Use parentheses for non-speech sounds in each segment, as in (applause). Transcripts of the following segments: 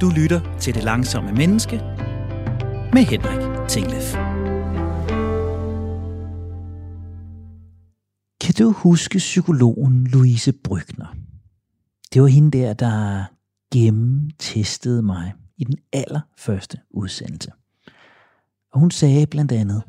Du lytter til Det Langsomme Menneske med Henrik Tinglef. Kan du huske psykologen Louise Brygner? Det var hende der, der gennemtestede mig i den allerførste udsendelse. Og hun sagde blandt andet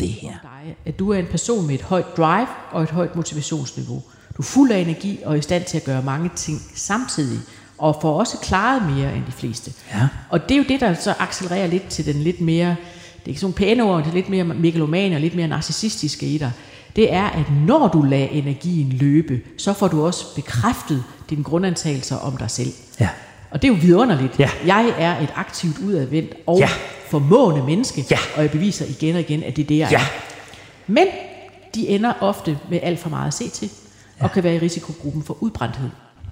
det her. Dig, at du er en person med et højt drive og et højt motivationsniveau. Du er fuld af energi og er i stand til at gøre mange ting samtidig, og får også klaret mere end de fleste. Ja. Og det er jo det, der så accelererer lidt til den lidt mere, det er ikke sådan pæne ord, det er lidt mere megalomane og lidt mere narcissistiske i dig. Det er, at når du lader energien løbe, så får du også bekræftet dine grundantagelser om dig selv. Ja. Og det er jo vidunderligt. Ja. Jeg er et aktivt udadvendt og Ja. formående menneske, Ja. og jeg beviser igen og igen, at det er det, jeg Ja. er. Men de ender ofte med alt for meget at se til, og kan være i risikogruppen for udbrændthed.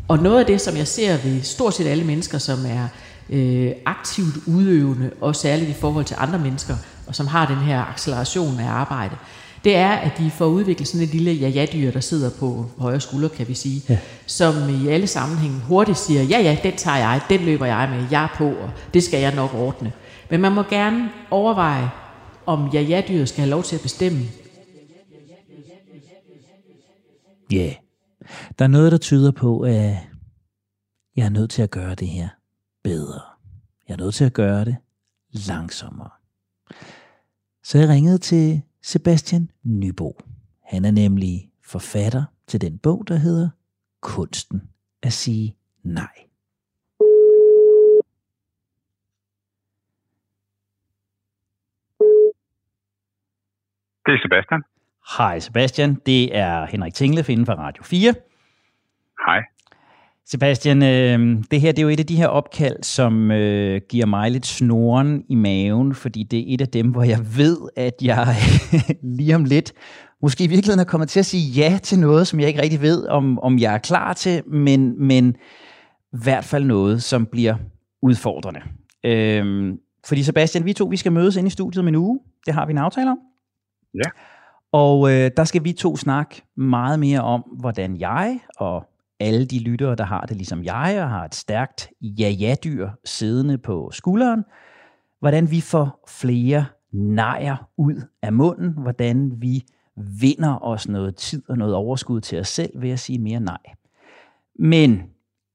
Og noget af det, som jeg ser ved stort set alle mennesker, som er øh, aktivt udøvende, og særligt i forhold til andre mennesker, og som har den her acceleration af arbejde, det er, at de får udviklet sådan et lille ja-ja-dyr, der sidder på højre skulder, kan vi sige, ja. som i alle sammenhænge hurtigt siger, ja ja, den tager jeg, den løber jeg med, jeg er på, og det skal jeg nok ordne. Men man må gerne overveje, om ja-ja-dyret skal have lov til at bestemme, Ja. Yeah. Der er noget, der tyder på, at jeg er nødt til at gøre det her bedre. Jeg er nødt til at gøre det langsommere. Så jeg ringede til Sebastian Nybo. Han er nemlig forfatter til den bog, der hedder Kunsten at sige nej. Det er Sebastian. Hej Sebastian, det er Henrik Tinglef inden for Radio 4. Hej. Sebastian, øh, det her det er jo et af de her opkald, som øh, giver mig lidt snoren i maven, fordi det er et af dem, hvor jeg ved, at jeg (laughs) lige om lidt måske i virkeligheden er kommet til at sige ja til noget, som jeg ikke rigtig ved, om, om jeg er klar til, men, men i hvert fald noget, som bliver udfordrende. Øh, fordi Sebastian, vi to vi skal mødes ind i studiet om en uge. Det har vi en aftale om. Ja. Og øh, der skal vi to snakke meget mere om, hvordan jeg og alle de lyttere, der har det ligesom jeg, og har et stærkt ja-ja-dyr siddende på skulderen, hvordan vi får flere nejer ud af munden, hvordan vi vinder os noget tid og noget overskud til os selv ved at sige mere nej. Men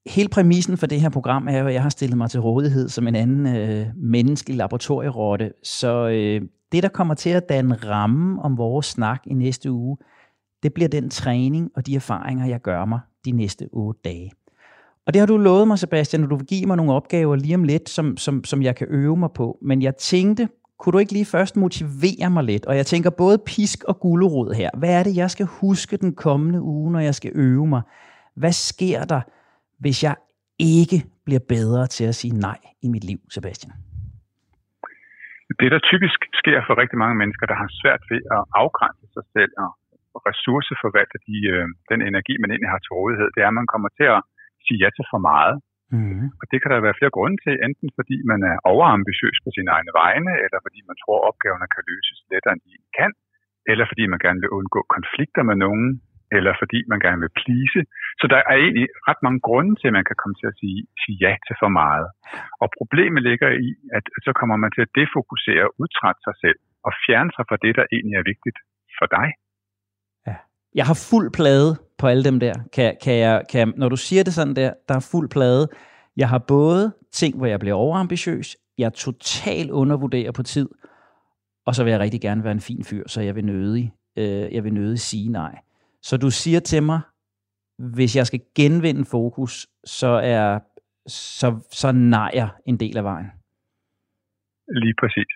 hele præmissen for det her program er jo, at jeg har stillet mig til rådighed som en anden øh, menneskelig laboratorierotte, så øh, det, der kommer til at danne ramme om vores snak i næste uge, det bliver den træning og de erfaringer, jeg gør mig de næste otte dage. Og det har du lovet mig, Sebastian, at du vil give mig nogle opgaver lige om lidt, som, som, som jeg kan øve mig på. Men jeg tænkte, kunne du ikke lige først motivere mig lidt? Og jeg tænker både pisk og gulerod her. Hvad er det, jeg skal huske den kommende uge, når jeg skal øve mig? Hvad sker der, hvis jeg ikke bliver bedre til at sige nej i mit liv, Sebastian? Det, der typisk sker for rigtig mange mennesker, der har svært ved at afgrænse sig selv og ressourceforvalte de, øh, den energi, man egentlig har til rådighed, det er, at man kommer til at sige ja til for meget. Mm. Og det kan der være flere grunde til, enten fordi man er overambitiøs på sine egne vegne, eller fordi man tror, at opgaverne kan løses lettere, end de kan, eller fordi man gerne vil undgå konflikter med nogen, eller fordi man gerne vil plise. Så der er egentlig ret mange grunde til, at man kan komme til at sige, sige ja til for meget. Og problemet ligger i, at så kommer man til at defokusere og udtrætte sig selv, og fjerne sig fra det, der egentlig er vigtigt for dig. Ja. Jeg har fuld plade på alle dem der. Kan, kan jeg, kan, jeg- når du siger det sådan der, der er fuld plade. Jeg har både ting, hvor jeg bliver overambitiøs, jeg totalt undervurderer på tid, og så vil jeg rigtig gerne være en fin fyr, så jeg vil nødig, øh, jeg vil nødig sige nej. Så du siger til mig, hvis jeg skal genvinde fokus, så er så, så nejer en del af vejen. Lige præcis.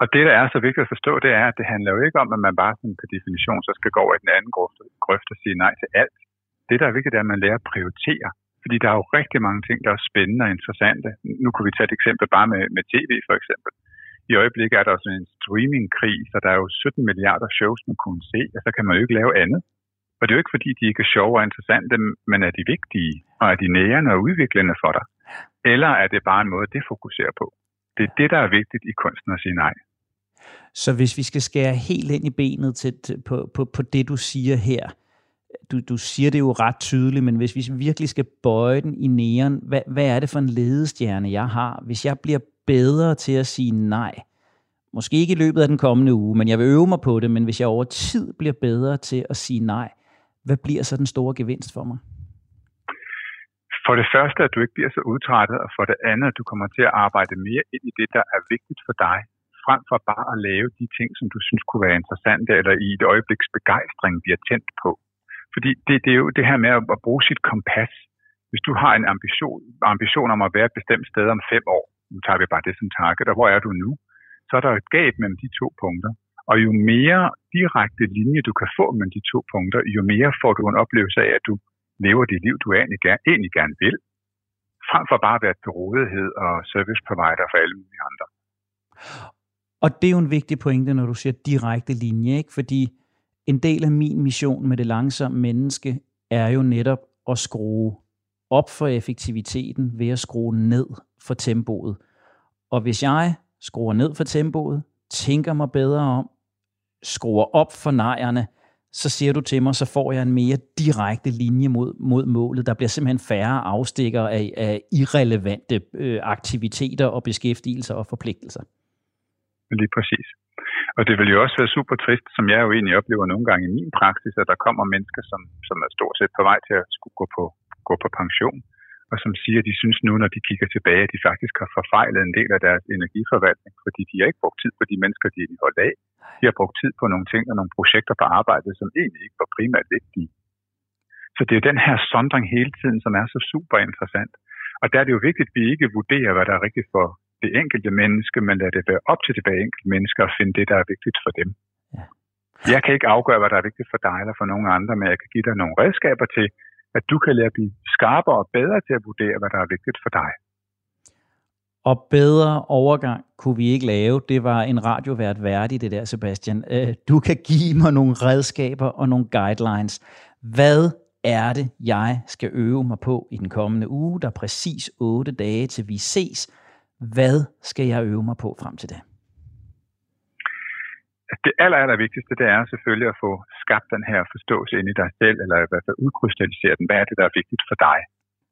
Og det, der er så vigtigt at forstå, det er, at det handler jo ikke om, at man bare sådan per definition så skal gå over i den anden grøft, grøft og sige nej til alt. Det, der er vigtigt, er, at man lærer at prioritere. Fordi der er jo rigtig mange ting, der er spændende og interessante. Nu kunne vi tage et eksempel bare med, med tv for eksempel. I øjeblikket er der sådan en streamingkrig, så der er jo 17 milliarder shows, man kunne se, og så kan man jo ikke lave andet. Og det er jo ikke, fordi de ikke er sjove og interessante, men er de vigtige, og er de nærende og udviklende for dig? Eller er det bare en måde, det fokuserer på? Det er det, der er vigtigt i kunsten at sige nej. Så hvis vi skal skære helt ind i benet til, på, på, på det, du siger her, du, du siger det jo ret tydeligt, men hvis vi virkelig skal bøje den i næren, hvad, hvad er det for en ledestjerne, jeg har? Hvis jeg bliver bedre til at sige nej, måske ikke i løbet af den kommende uge, men jeg vil øve mig på det, men hvis jeg over tid bliver bedre til at sige nej, hvad bliver så den store gevinst for mig? For det første, at du ikke bliver så udtrættet, og for det andet, at du kommer til at arbejde mere ind i det, der er vigtigt for dig, frem for bare at lave de ting, som du synes kunne være interessante, eller i et øjebliks begejstring bliver tændt på. Fordi det, det er jo det her med at, at bruge sit kompas. Hvis du har en ambition, ambition om at være et bestemt sted om fem år, nu tager vi bare det som target, og hvor er du nu? Så er der et gab mellem de to punkter. Og jo mere direkte linje du kan få mellem de to punkter, jo mere får du en oplevelse af, at du lever det liv, du egentlig gerne, gerne vil, frem for bare at være til rådighed og service provider for alle mulige andre. Og det er jo en vigtig pointe, når du siger direkte linje, ikke? fordi en del af min mission med det langsomme menneske er jo netop at skrue op for effektiviteten ved at skrue ned for tempoet. Og hvis jeg skruer ned for tempoet, tænker mig bedre om, skruer op for nejerne, så siger du til mig, så får jeg en mere direkte linje mod, mod målet. Der bliver simpelthen færre afstikker af, af irrelevante øh, aktiviteter og beskæftigelser og forpligtelser. Lige præcis. Og det vil jo også være super trist, som jeg jo egentlig oplever nogle gange i min praksis, at der kommer mennesker, som, som er stort set på vej til at skulle gå på, gå på pension, og som siger, at de synes nu, når de kigger tilbage, at de faktisk har forfejlet en del af deres energiforvaltning, fordi de har ikke brugt tid på de mennesker, de er holdt af. De har brugt tid på nogle ting og nogle projekter på arbejdet, som egentlig ikke var primært vigtige. Så det er den her sondring hele tiden, som er så super interessant. Og der er det jo vigtigt, at vi ikke vurderer, hvad der er rigtigt for det enkelte menneske, men lader det være op til det enkelte menneske at finde det, der er vigtigt for dem. Ja. Jeg kan ikke afgøre, hvad der er vigtigt for dig eller for nogen andre, men jeg kan give dig nogle redskaber til, at du kan lære at blive skarpere og bedre til at vurdere, hvad der er vigtigt for dig. Og bedre overgang kunne vi ikke lave. Det var en radiovært værdig, det der, Sebastian. Øh, du kan give mig nogle redskaber og nogle guidelines. Hvad er det, jeg skal øve mig på i den kommende uge? Der er præcis otte dage til vi ses. Hvad skal jeg øve mig på frem til det? Det aller, aller vigtigste, det er selvfølgelig at få skabt den her forståelse ind i dig selv, eller i hvert fald udkrystallisere den. Hvad er det, der er vigtigt for dig?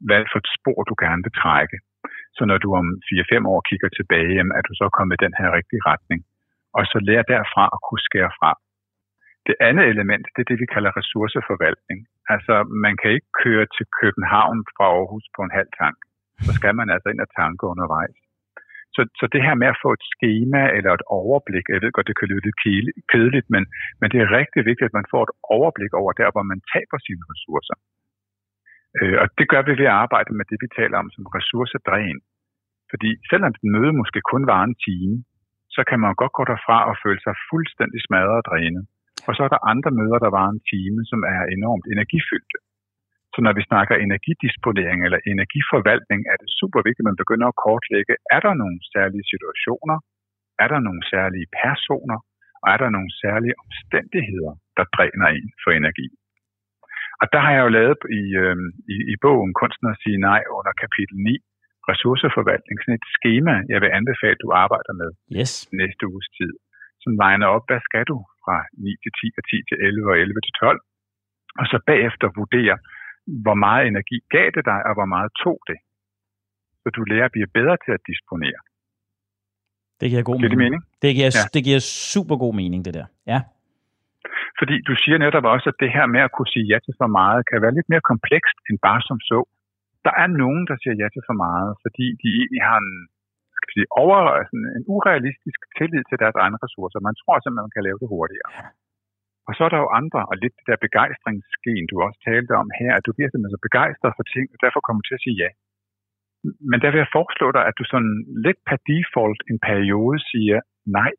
Hvad er det for et spor, du gerne vil trække? Så når du om 4-5 år kigger tilbage, jamen, er du så kommet i den her rigtige retning. Og så lære derfra at kunne skære fra. Det andet element, det er det, vi kalder ressourceforvaltning. Altså, man kan ikke køre til København fra Aarhus på en halv tank. Så skal man altså ind og tanke undervejs. Så, så det her med at få et schema eller et overblik, jeg ved godt, det kan lyde lidt kedeligt, men, men det er rigtig vigtigt, at man får et overblik over der, hvor man taber sine ressourcer. Øh, og det gør vi ved at arbejde med det, vi taler om som ressourcedræn. Fordi selvom et møde måske kun var en time, så kan man godt gå derfra og føle sig fuldstændig smadret og drænet. Og så er der andre møder, der var en time, som er enormt energifyldte. Så når vi snakker energidisponering eller energiforvaltning, er det super vigtigt, at man begynder at kortlægge, er der nogle særlige situationer, er der nogle særlige personer, og er der nogle særlige omstændigheder, der dræner en for energi. Og der har jeg jo lavet i, øh, i, i bogen Kunsten at sige nej under kapitel 9, ressourceforvaltning, sådan et schema, jeg vil anbefale, at du arbejder med yes. næste uges tid. Som legner op, hvad skal du fra 9 til 10 og 10 til 11 og 11 til 12. Og så bagefter vurdere, hvor meget energi gav det dig, og hvor meget tog det. Så du lærer at blive bedre til at disponere. Det giver god mening. Det, mening. Det, giver, ja. det giver super god mening, det der. Ja. Fordi du siger netop også, at det her med at kunne sige ja til for meget, kan være lidt mere komplekst end bare som så. Der er nogen, der siger ja til for meget, fordi de egentlig har en, skal sige, over, sådan en urealistisk tillid til deres egne ressourcer. Man tror simpelthen, man kan lave det hurtigere. Ja. Og så er der jo andre, og lidt det der begejstringsgen, du også talte om her, at du bliver simpelthen så begejstret for ting, og derfor kommer til at sige ja. Men der vil jeg foreslå dig, at du sådan lidt per default en periode siger nej.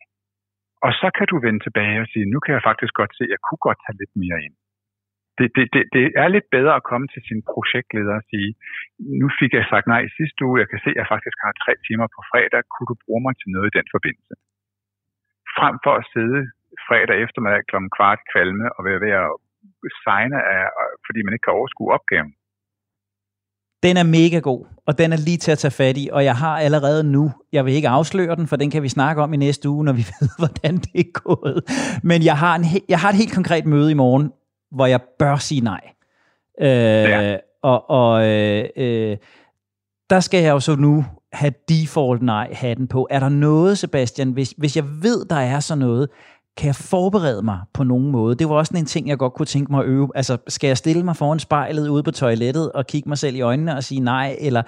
Og så kan du vende tilbage og sige, nu kan jeg faktisk godt se, at jeg kunne godt tage lidt mere ind. Det, det, det, det er lidt bedre at komme til sin projektleder og sige, nu fik jeg sagt nej sidste uge, jeg kan se, at jeg faktisk har tre timer på fredag, kunne du bruge mig til noget i den forbindelse? Frem for at sidde fredag eftermiddag kl. kvart kvalme og være ved at signe, af, fordi man ikke kan overskue opgaven. Den er mega god, og den er lige til at tage fat i, og jeg har allerede nu, jeg vil ikke afsløre den, for den kan vi snakke om i næste uge, når vi (laughs) ved, hvordan det er gået. Men jeg har, en, jeg har et helt konkret møde i morgen, hvor jeg bør sige nej. Øh, ja. Og, og øh, øh, der skal jeg jo så nu have default nej-hatten på. Er der noget, Sebastian, hvis, hvis jeg ved, der er sådan noget, kan jeg forberede mig på nogen måde? Det var også en ting, jeg godt kunne tænke mig at øve. Altså, skal jeg stille mig foran spejlet ude på toilettet og kigge mig selv i øjnene og sige nej? Eller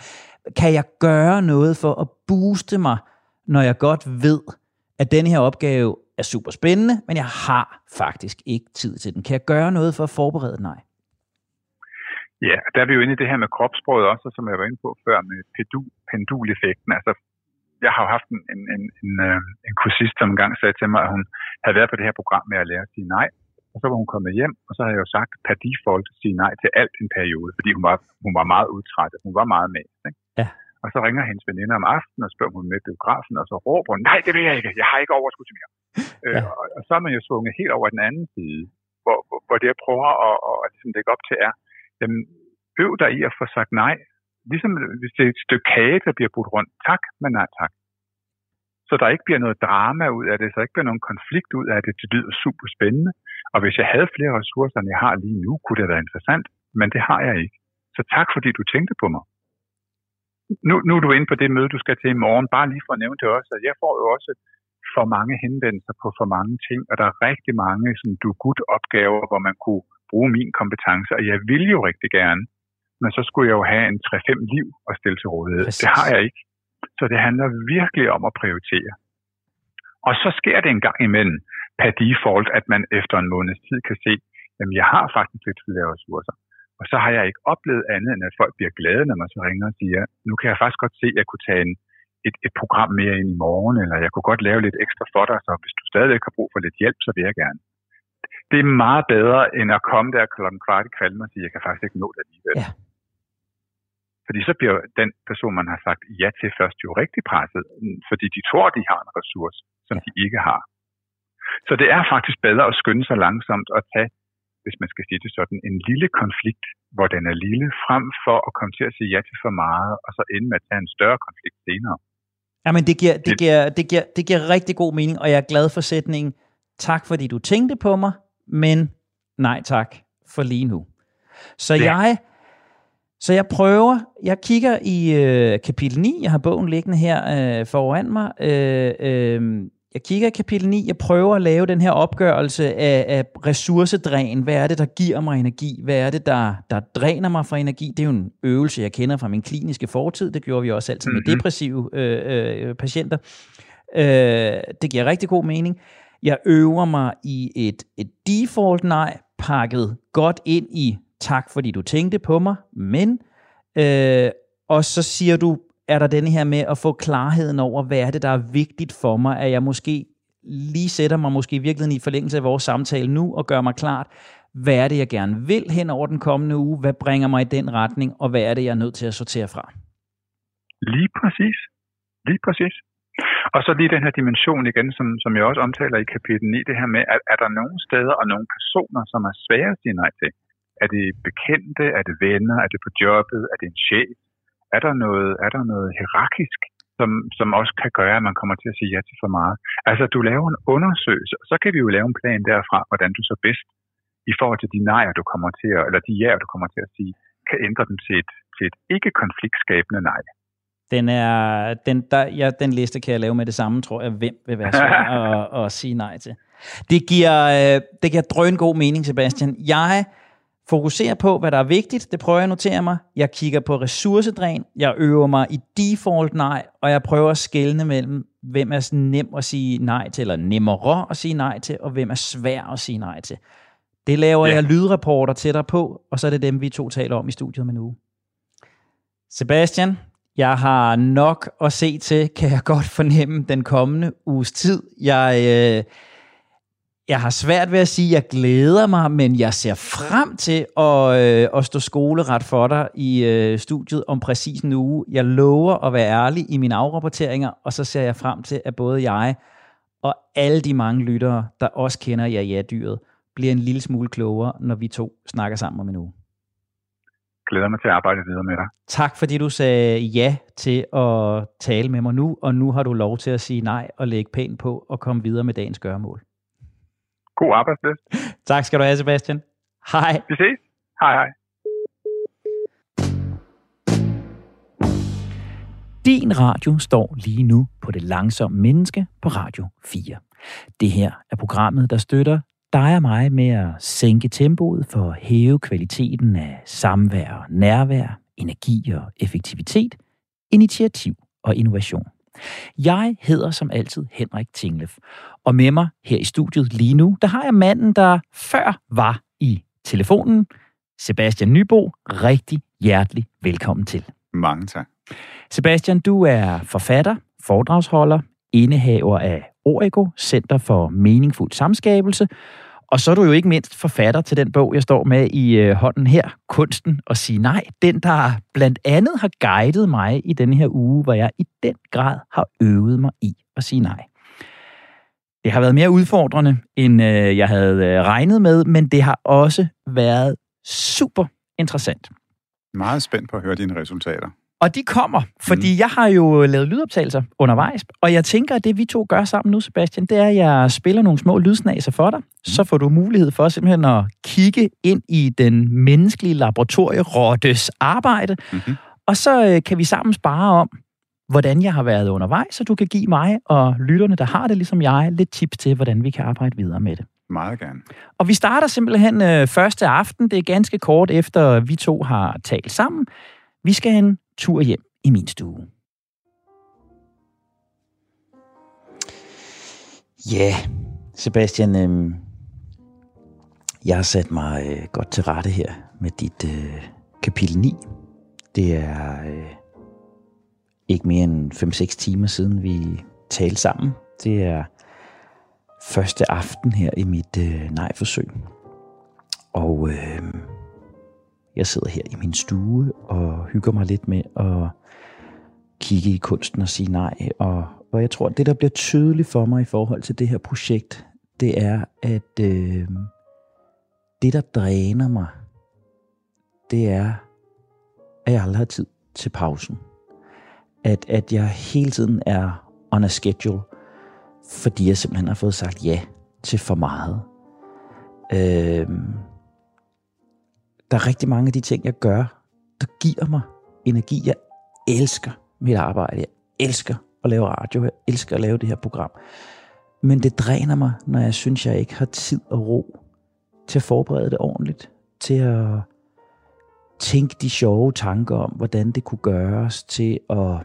kan jeg gøre noget for at booste mig, når jeg godt ved, at den her opgave er super spændende, men jeg har faktisk ikke tid til den. Kan jeg gøre noget for at forberede nej? Ja, der er vi jo inde i det her med kropssproget også, som jeg var inde på før med penduleffekten. Altså, jeg har jo haft en, en, en, en, øh, en kursist, som engang sagde til mig, at hun havde været på det her program med at lære at sige nej. Og så var hun kommet hjem, og så havde jeg jo sagt per default at sige nej til alt en periode, fordi hun var, hun var meget udtrættet. Hun var meget med. Ikke? Ja. Og så ringer hendes veninder om aftenen og spørger hun med biografen, og så råber hun, nej, det vil jeg ikke, jeg har ikke overskud til mere. Øh, ja. Øh, og, og, så er man jo svunget helt over den anden side, hvor, hvor, hvor det jeg prøver at, at, at ligesom lægge op til er, jamen, øv dig i at få sagt nej. Ligesom hvis det er et stykke kage, der bliver brudt rundt. Tak, men nej tak. Så der ikke bliver noget drama ud af det, så der ikke bliver nogen konflikt ud af det. Det lyder super spændende. Og hvis jeg havde flere ressourcer, end jeg har lige nu, kunne det være interessant. Men det har jeg ikke. Så tak, fordi du tænkte på mig. Nu, nu er du inde på det møde, du skal til i morgen. Bare lige for at nævne det også, at jeg får jo også for mange henvendelser på for mange ting, og der er rigtig mange sådan, du gut opgaver, hvor man kunne bruge min kompetence, og jeg vil jo rigtig gerne, men så skulle jeg jo have en 3-5 liv at stille til rådighed. Præcis. Det har jeg ikke. Så det handler virkelig om at prioritere. Og så sker det en gang imellem per default, at man efter en måneds tid kan se, at jeg har faktisk lidt flere ressourcer. Og så har jeg ikke oplevet andet, end at folk bliver glade, når man så ringer og siger, nu kan jeg faktisk godt se, at jeg kunne tage en, et, et program mere ind i morgen, eller jeg kunne godt lave lidt ekstra for dig, så hvis du stadigvæk har brug for lidt hjælp, så vil jeg gerne. Det er meget bedre, end at komme der klokken kvart i kvalm og sige, jeg kan faktisk ikke nå det alligevel. Ja. Fordi så bliver den person, man har sagt ja til først jo rigtig presset, fordi de tror, de har en ressource, som de ikke har. Så det er faktisk bedre at skynde sig langsomt og tage, hvis man skal sige det sådan, en lille konflikt, hvor den er lille, frem for at komme til at sige ja til for meget, og så ende med at tage en større konflikt senere. Jamen, det giver, det, giver, det, giver, det giver rigtig god mening, og jeg er glad for sætningen, tak fordi du tænkte på mig, men nej tak for lige nu. Så ja. jeg så jeg prøver, jeg kigger i øh, kapitel 9, jeg har bogen liggende her øh, foran mig, øh, øh, jeg kigger i kapitel 9, jeg prøver at lave den her opgørelse af, af ressourcedræn. Hvad er det, der giver mig energi? Hvad er det, der, der dræner mig for energi? Det er jo en øvelse, jeg kender fra min kliniske fortid. Det gjorde vi også altid med mm-hmm. depressive øh, øh, patienter. Øh, det giver rigtig god mening. Jeg øver mig i et, et default nej, pakket godt ind i tak fordi du tænkte på mig, men, øh, og så siger du, er der denne her med at få klarheden over, hvad er det, der er vigtigt for mig, at jeg måske lige sætter mig måske i virkeligheden i forlængelse af vores samtale nu, og gør mig klart, hvad er det, jeg gerne vil hen over den kommende uge, hvad bringer mig i den retning, og hvad er det, jeg er nødt til at sortere fra? Lige præcis. Lige præcis. Og så lige den her dimension igen, som, som jeg også omtaler i kapitel 9, det her med, at er der nogle steder og nogle personer, som er svære at sige nej til? Er det bekendte? Er det venner? Er det på jobbet? Er det en chef? Er der noget, er der noget hierarkisk, som, som også kan gøre, at man kommer til at sige ja til for meget? Altså, du laver en undersøgelse, og så kan vi jo lave en plan derfra, hvordan du så bedst i forhold til de nejer, du kommer til at, eller de ja, du kommer til at sige, kan ændre dem til et, til et ikke-konfliktskabende nej. Den, er, den, der, ja, den liste kan jeg lave med det samme, tror jeg. Hvem vil være svær (laughs) at, at sige nej til? Det giver, øh, det giver drøn god mening, Sebastian. Jeg Fokuser på, hvad der er vigtigt, det prøver jeg at notere mig. Jeg kigger på ressourcedræn, jeg øver mig i default nej, og jeg prøver at skelne mellem, hvem er nem at sige nej til, eller nemmere at sige nej til, og hvem er svær at sige nej til. Det laver ja. jeg lydrapporter til dig på, og så er det dem, vi to taler om i studiet med nu. Sebastian, jeg har nok at se til, kan jeg godt fornemme den kommende uges tid. Jeg... Øh, jeg har svært ved at sige, at jeg glæder mig, men jeg ser frem til at, øh, at stå skoleret for dig i øh, studiet om præcis en uge. Jeg lover at være ærlig i mine afrapporteringer, og så ser jeg frem til, at både jeg og alle de mange lyttere, der også kender jer ja-dyret, bliver en lille smule klogere, når vi to snakker sammen om en uge. Glæder mig til at arbejde videre med dig. Tak fordi du sagde ja til at tale med mig nu, og nu har du lov til at sige nej og lægge pænt på og komme videre med dagens gørmål. God arbejdslyst. (laughs) tak skal du have, Sebastian. Hej. Vi ses. Hej, hej. Din radio står lige nu på det langsomme menneske på Radio 4. Det her er programmet, der støtter dig og mig med at sænke tempoet for at hæve kvaliteten af samvær og nærvær, energi og effektivitet, initiativ og innovation. Jeg hedder som altid Henrik Tinglef, og med mig her i studiet lige nu, der har jeg manden, der før var i telefonen, Sebastian Nybo. Rigtig hjertelig velkommen til. Mange tak. Sebastian, du er forfatter, foredragsholder, indehaver af Origo, Center for Meningfuld Samskabelse, og så er du jo ikke mindst forfatter til den bog, jeg står med i øh, hånden her, Kunsten at sige nej. Den, der blandt andet har guidet mig i denne her uge, hvor jeg i den grad har øvet mig i at sige nej. Det har været mere udfordrende, end øh, jeg havde øh, regnet med, men det har også været super interessant. Meget spændt på at høre dine resultater. Og de kommer, fordi mm. jeg har jo lavet lydoptagelser undervejs, og jeg tænker, at det vi to gør sammen nu, Sebastian, det er, at jeg spiller nogle små lydsnaser for dig. Mm. Så får du mulighed for simpelthen at kigge ind i den menneskelige laboratorierottes arbejde, mm-hmm. og så øh, kan vi sammen spare om, hvordan jeg har været undervejs, så du kan give mig og lytterne, der har det ligesom jeg, lidt tips til, hvordan vi kan arbejde videre med det. Meget gerne. Og vi starter simpelthen øh, første aften. Det er ganske kort efter, vi to har talt sammen. Vi skal en tur hjem i min stue. Ja, yeah. Sebastian, øh, jeg har sat mig øh, godt til rette her med dit øh, kapitel 9. Det er øh, ikke mere end 5-6 timer siden, vi talte sammen. Det er første aften her i mit øh, nej-forsøg. Og øh, jeg sidder her i min stue og hygger mig lidt med at kigge i kunsten og sige nej. Og, og jeg tror, at det, der bliver tydeligt for mig i forhold til det her projekt, det er, at øh, det, der dræner mig, det er, at jeg aldrig har tid til pausen. At, at jeg hele tiden er on a schedule, fordi jeg simpelthen har fået sagt ja til for meget. Øh, der er rigtig mange af de ting, jeg gør, der giver mig energi. Jeg elsker mit arbejde. Jeg elsker at lave radio. Jeg elsker at lave det her program. Men det dræner mig, når jeg synes, jeg ikke har tid og ro til at forberede det ordentligt. Til at tænke de sjove tanker om, hvordan det kunne gøres. Til at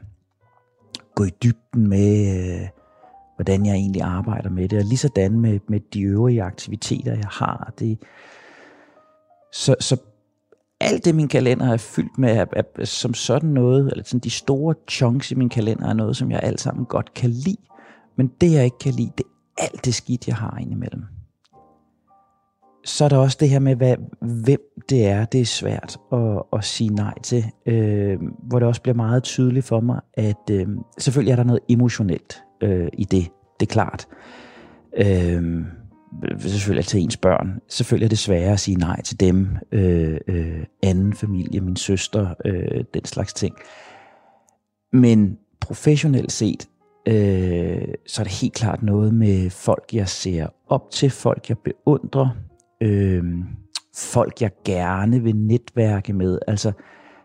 gå i dybden med, øh, hvordan jeg egentlig arbejder med det. Og lige sådan med, med de øvrige aktiviteter, jeg har. Det, så, så alt det, min kalender er fyldt med, er, er, som sådan noget, eller sådan de store chunks i min kalender, er noget, som jeg alt sammen godt kan lide. Men det, jeg ikke kan lide, det er alt det skidt, jeg har indimellem. Så er der også det her med, hvad, hvem det er, det er svært at, at sige nej til. Øh, hvor det også bliver meget tydeligt for mig, at øh, selvfølgelig er der noget emotionelt øh, i det. Det er klart. Øh, selvfølgelig til ens børn. Selvfølgelig er det sværere at sige nej til dem, øh, øh, anden familie, min søster, øh, den slags ting. Men professionelt set, øh, så er det helt klart noget med folk, jeg ser op til, folk, jeg beundrer, øh, folk, jeg gerne vil netværke med. Altså,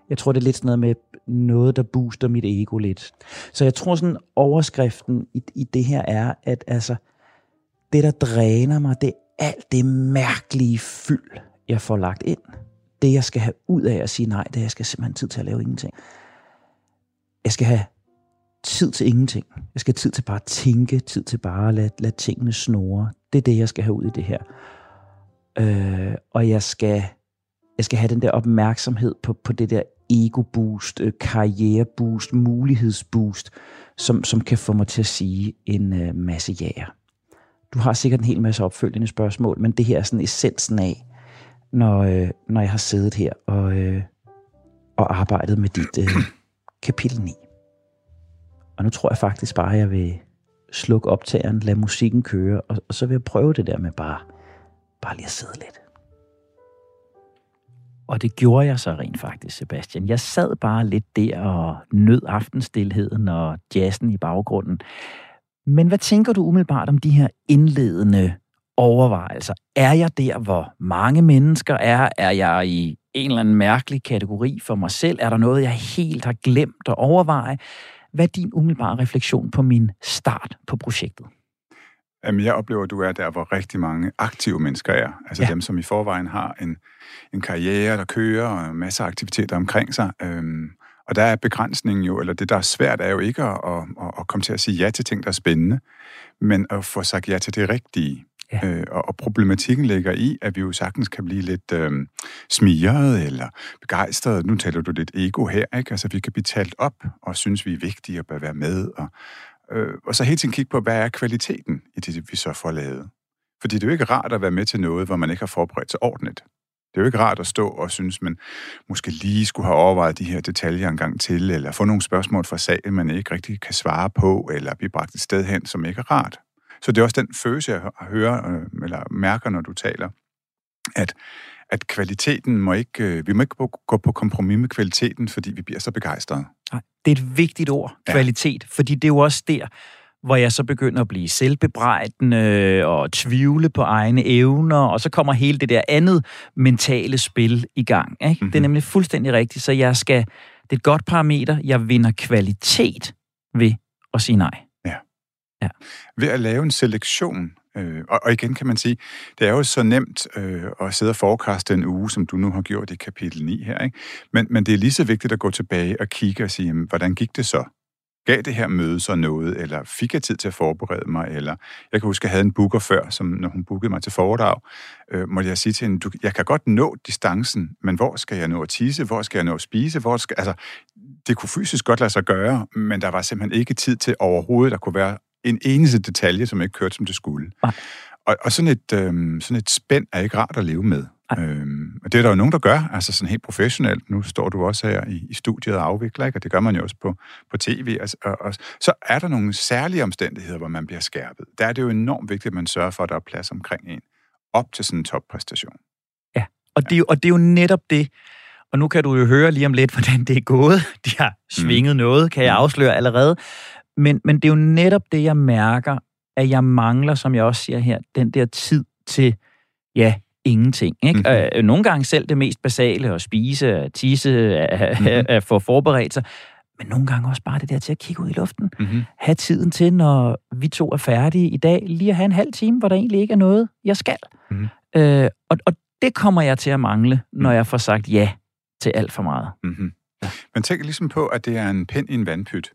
jeg tror, det er lidt sådan noget med noget, der booster mit ego lidt. Så jeg tror sådan, overskriften i, i det her er, at altså, det, der dræner mig, det er alt det mærkelige fyld, jeg får lagt ind. Det, jeg skal have ud af at sige nej, det er, jeg skal simpelthen tid til at lave ingenting. Jeg skal have tid til ingenting. Jeg skal have tid til bare at tænke, tid til bare at lade, lade tingene snore. Det er det, jeg skal have ud i det her. Øh, og jeg skal, jeg skal have den der opmærksomhed på, på det der ego-boost, øh, karriere-boost, mulighedsboost, som, som kan få mig til at sige en øh, masse jager. Du har sikkert en hel masse opfølgende spørgsmål, men det her er sådan essensen af, når, øh, når jeg har siddet her og, øh, og arbejdet med dit øh, (clears throat) kapitel 9. Og nu tror jeg faktisk bare, at jeg vil slukke optageren, lade musikken køre, og, og så vil jeg prøve det der med bare, bare lige at sidde lidt. Og det gjorde jeg så rent faktisk, Sebastian. Jeg sad bare lidt der og nød aftenstilheden og jazzen i baggrunden. Men hvad tænker du umiddelbart om de her indledende overvejelser. Er jeg der, hvor mange mennesker er? Er jeg i en eller anden mærkelig kategori for mig selv? Er der noget, jeg helt har glemt at overveje? Hvad er din umiddelbare refleksion på min start på projektet? Jamen, jeg oplever, at du er der, hvor rigtig mange aktive mennesker er. Altså ja. dem, som i forvejen har en, en karriere, der kører, og masser af aktiviteter omkring sig. Øhm, og der er begrænsningen jo, eller det, der er svært, er jo ikke at, at, at komme til at sige ja til ting, der er spændende, men at få sagt ja til det rigtige. Ja. Øh, og, og problematikken ligger i, at vi jo sagtens kan blive lidt øh, smiret eller begejstret. Nu taler du lidt ego her, ikke? Altså, vi kan blive talt op og synes, vi er vigtige og bør være med. Og, øh, og så hele tiden kigge på, hvad er kvaliteten i det, vi så får lavet. Fordi det er jo ikke rart at være med til noget, hvor man ikke har forberedt sig ordentligt. Det er jo ikke rart at stå og synes, man måske lige skulle have overvejet de her detaljer en gang til, eller få nogle spørgsmål fra sagen, man ikke rigtig kan svare på, eller blive bragt et sted hen, som ikke er rart. Så det er også den følelse, jeg hører øh, eller mærker, når du taler, at, at kvaliteten må ikke, øh, vi må ikke gå på kompromis med kvaliteten, fordi vi bliver så begejstrede. Nej, det er et vigtigt ord, kvalitet, ja. fordi det er jo også der, hvor jeg så begynder at blive selvbebrejdende og tvivle på egne evner, og så kommer hele det der andet mentale spil i gang. Ikke? Mm-hmm. Det er nemlig fuldstændig rigtigt, så jeg skal, det er et godt parameter, jeg vinder kvalitet ved at sige nej. Ja. ja. Ved at lave en selektion, øh, og, og igen kan man sige, det er jo så nemt øh, at sidde og forekaste en uge, som du nu har gjort i kapitel 9 her, ikke? Men, men det er lige så vigtigt at gå tilbage og kigge og sige, jamen, hvordan gik det så? Gav det her møde så noget, eller fik jeg tid til at forberede mig, eller jeg kan huske, at jeg havde en booker før, som når hun bookede mig til foredrag, øh, måtte jeg sige til hende, du, jeg kan godt nå distancen, men hvor skal jeg nå at tisse, hvor skal jeg nå at spise, hvor skal, altså, det kunne fysisk godt lade sig gøre, men der var simpelthen ikke tid til overhovedet, der kunne være en eneste detalje, som ikke kørte, som det skulle. Og, og sådan, et, øh, sådan et spænd er ikke rart at leve med. Øhm, og det er der jo nogen, der gør, altså sådan helt professionelt. Nu står du også her i, i studiet og afvikler, ikke? og det gør man jo også på, på tv. Altså, og, og, så er der nogle særlige omstændigheder, hvor man bliver skærpet. Der er det jo enormt vigtigt, at man sørger for, at der er plads omkring en, op til sådan en toppræstation. Ja, og det, er jo, og det er jo netop det, og nu kan du jo høre lige om lidt, (laughs) hvordan det er gået. De har svinget mm. noget, kan jeg mm. afsløre allerede. Men, men det er jo netop det, jeg mærker, at jeg mangler, som jeg også siger her, den der tid til, ja, ingenting. Ikke? Mm-hmm. Øh, nogle gange selv det mest basale, at spise, at tisse, at, mm-hmm. at få forberedt sig. Men nogle gange også bare det der til at kigge ud i luften. Mm-hmm. Ha' tiden til, når vi to er færdige i dag, lige at have en halv time, hvor der egentlig ikke er noget, jeg skal. Mm-hmm. Øh, og, og det kommer jeg til at mangle, når mhm. jeg får sagt ja til alt for meget. Mm-hmm. Ja. Man tænker ligesom på, at det er en pind i en vandpyt.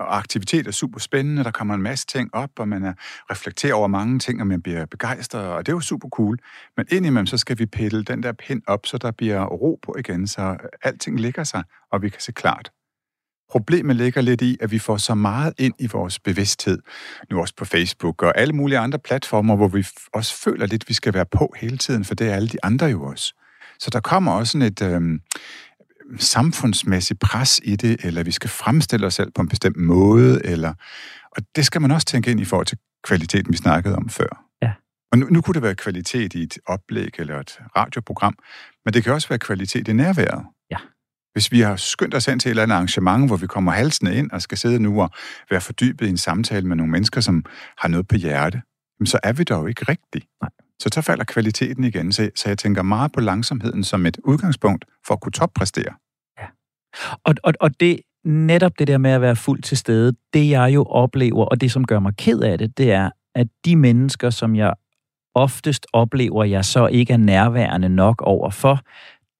Og aktivitet er super spændende, der kommer en masse ting op, og man er, reflekterer over mange ting, og man bliver begejstret, og det er jo super cool. Men indimellem, så skal vi pille den der pind op, så der bliver ro på igen, så alting ligger sig, og vi kan se klart. Problemet ligger lidt i, at vi får så meget ind i vores bevidsthed, nu også på Facebook og alle mulige andre platformer, hvor vi også føler lidt, at vi skal være på hele tiden, for det er alle de andre jo også. Så der kommer også sådan et, øh, samfundsmæssig pres i det, eller vi skal fremstille os selv på en bestemt måde, eller... Og det skal man også tænke ind i forhold til kvaliteten, vi snakkede om før. Ja. Og nu, nu kunne det være kvalitet i et oplæg eller et radioprogram, men det kan også være kvalitet i nærværet. Ja. Hvis vi har skyndt os ind til et eller andet arrangement, hvor vi kommer halsende ind og skal sidde nu og være fordybet i en samtale med nogle mennesker, som har noget på hjerte, så er vi dog ikke rigtigt. Nej. Så så falder kvaliteten igen. Så, så jeg tænker meget på langsomheden som et udgangspunkt for at kunne toppræstere. Ja. Og, og, og det netop det der med at være fuldt til stede, det jeg jo oplever, og det som gør mig ked af det, det er, at de mennesker, som jeg oftest oplever, jeg så ikke er nærværende nok over for,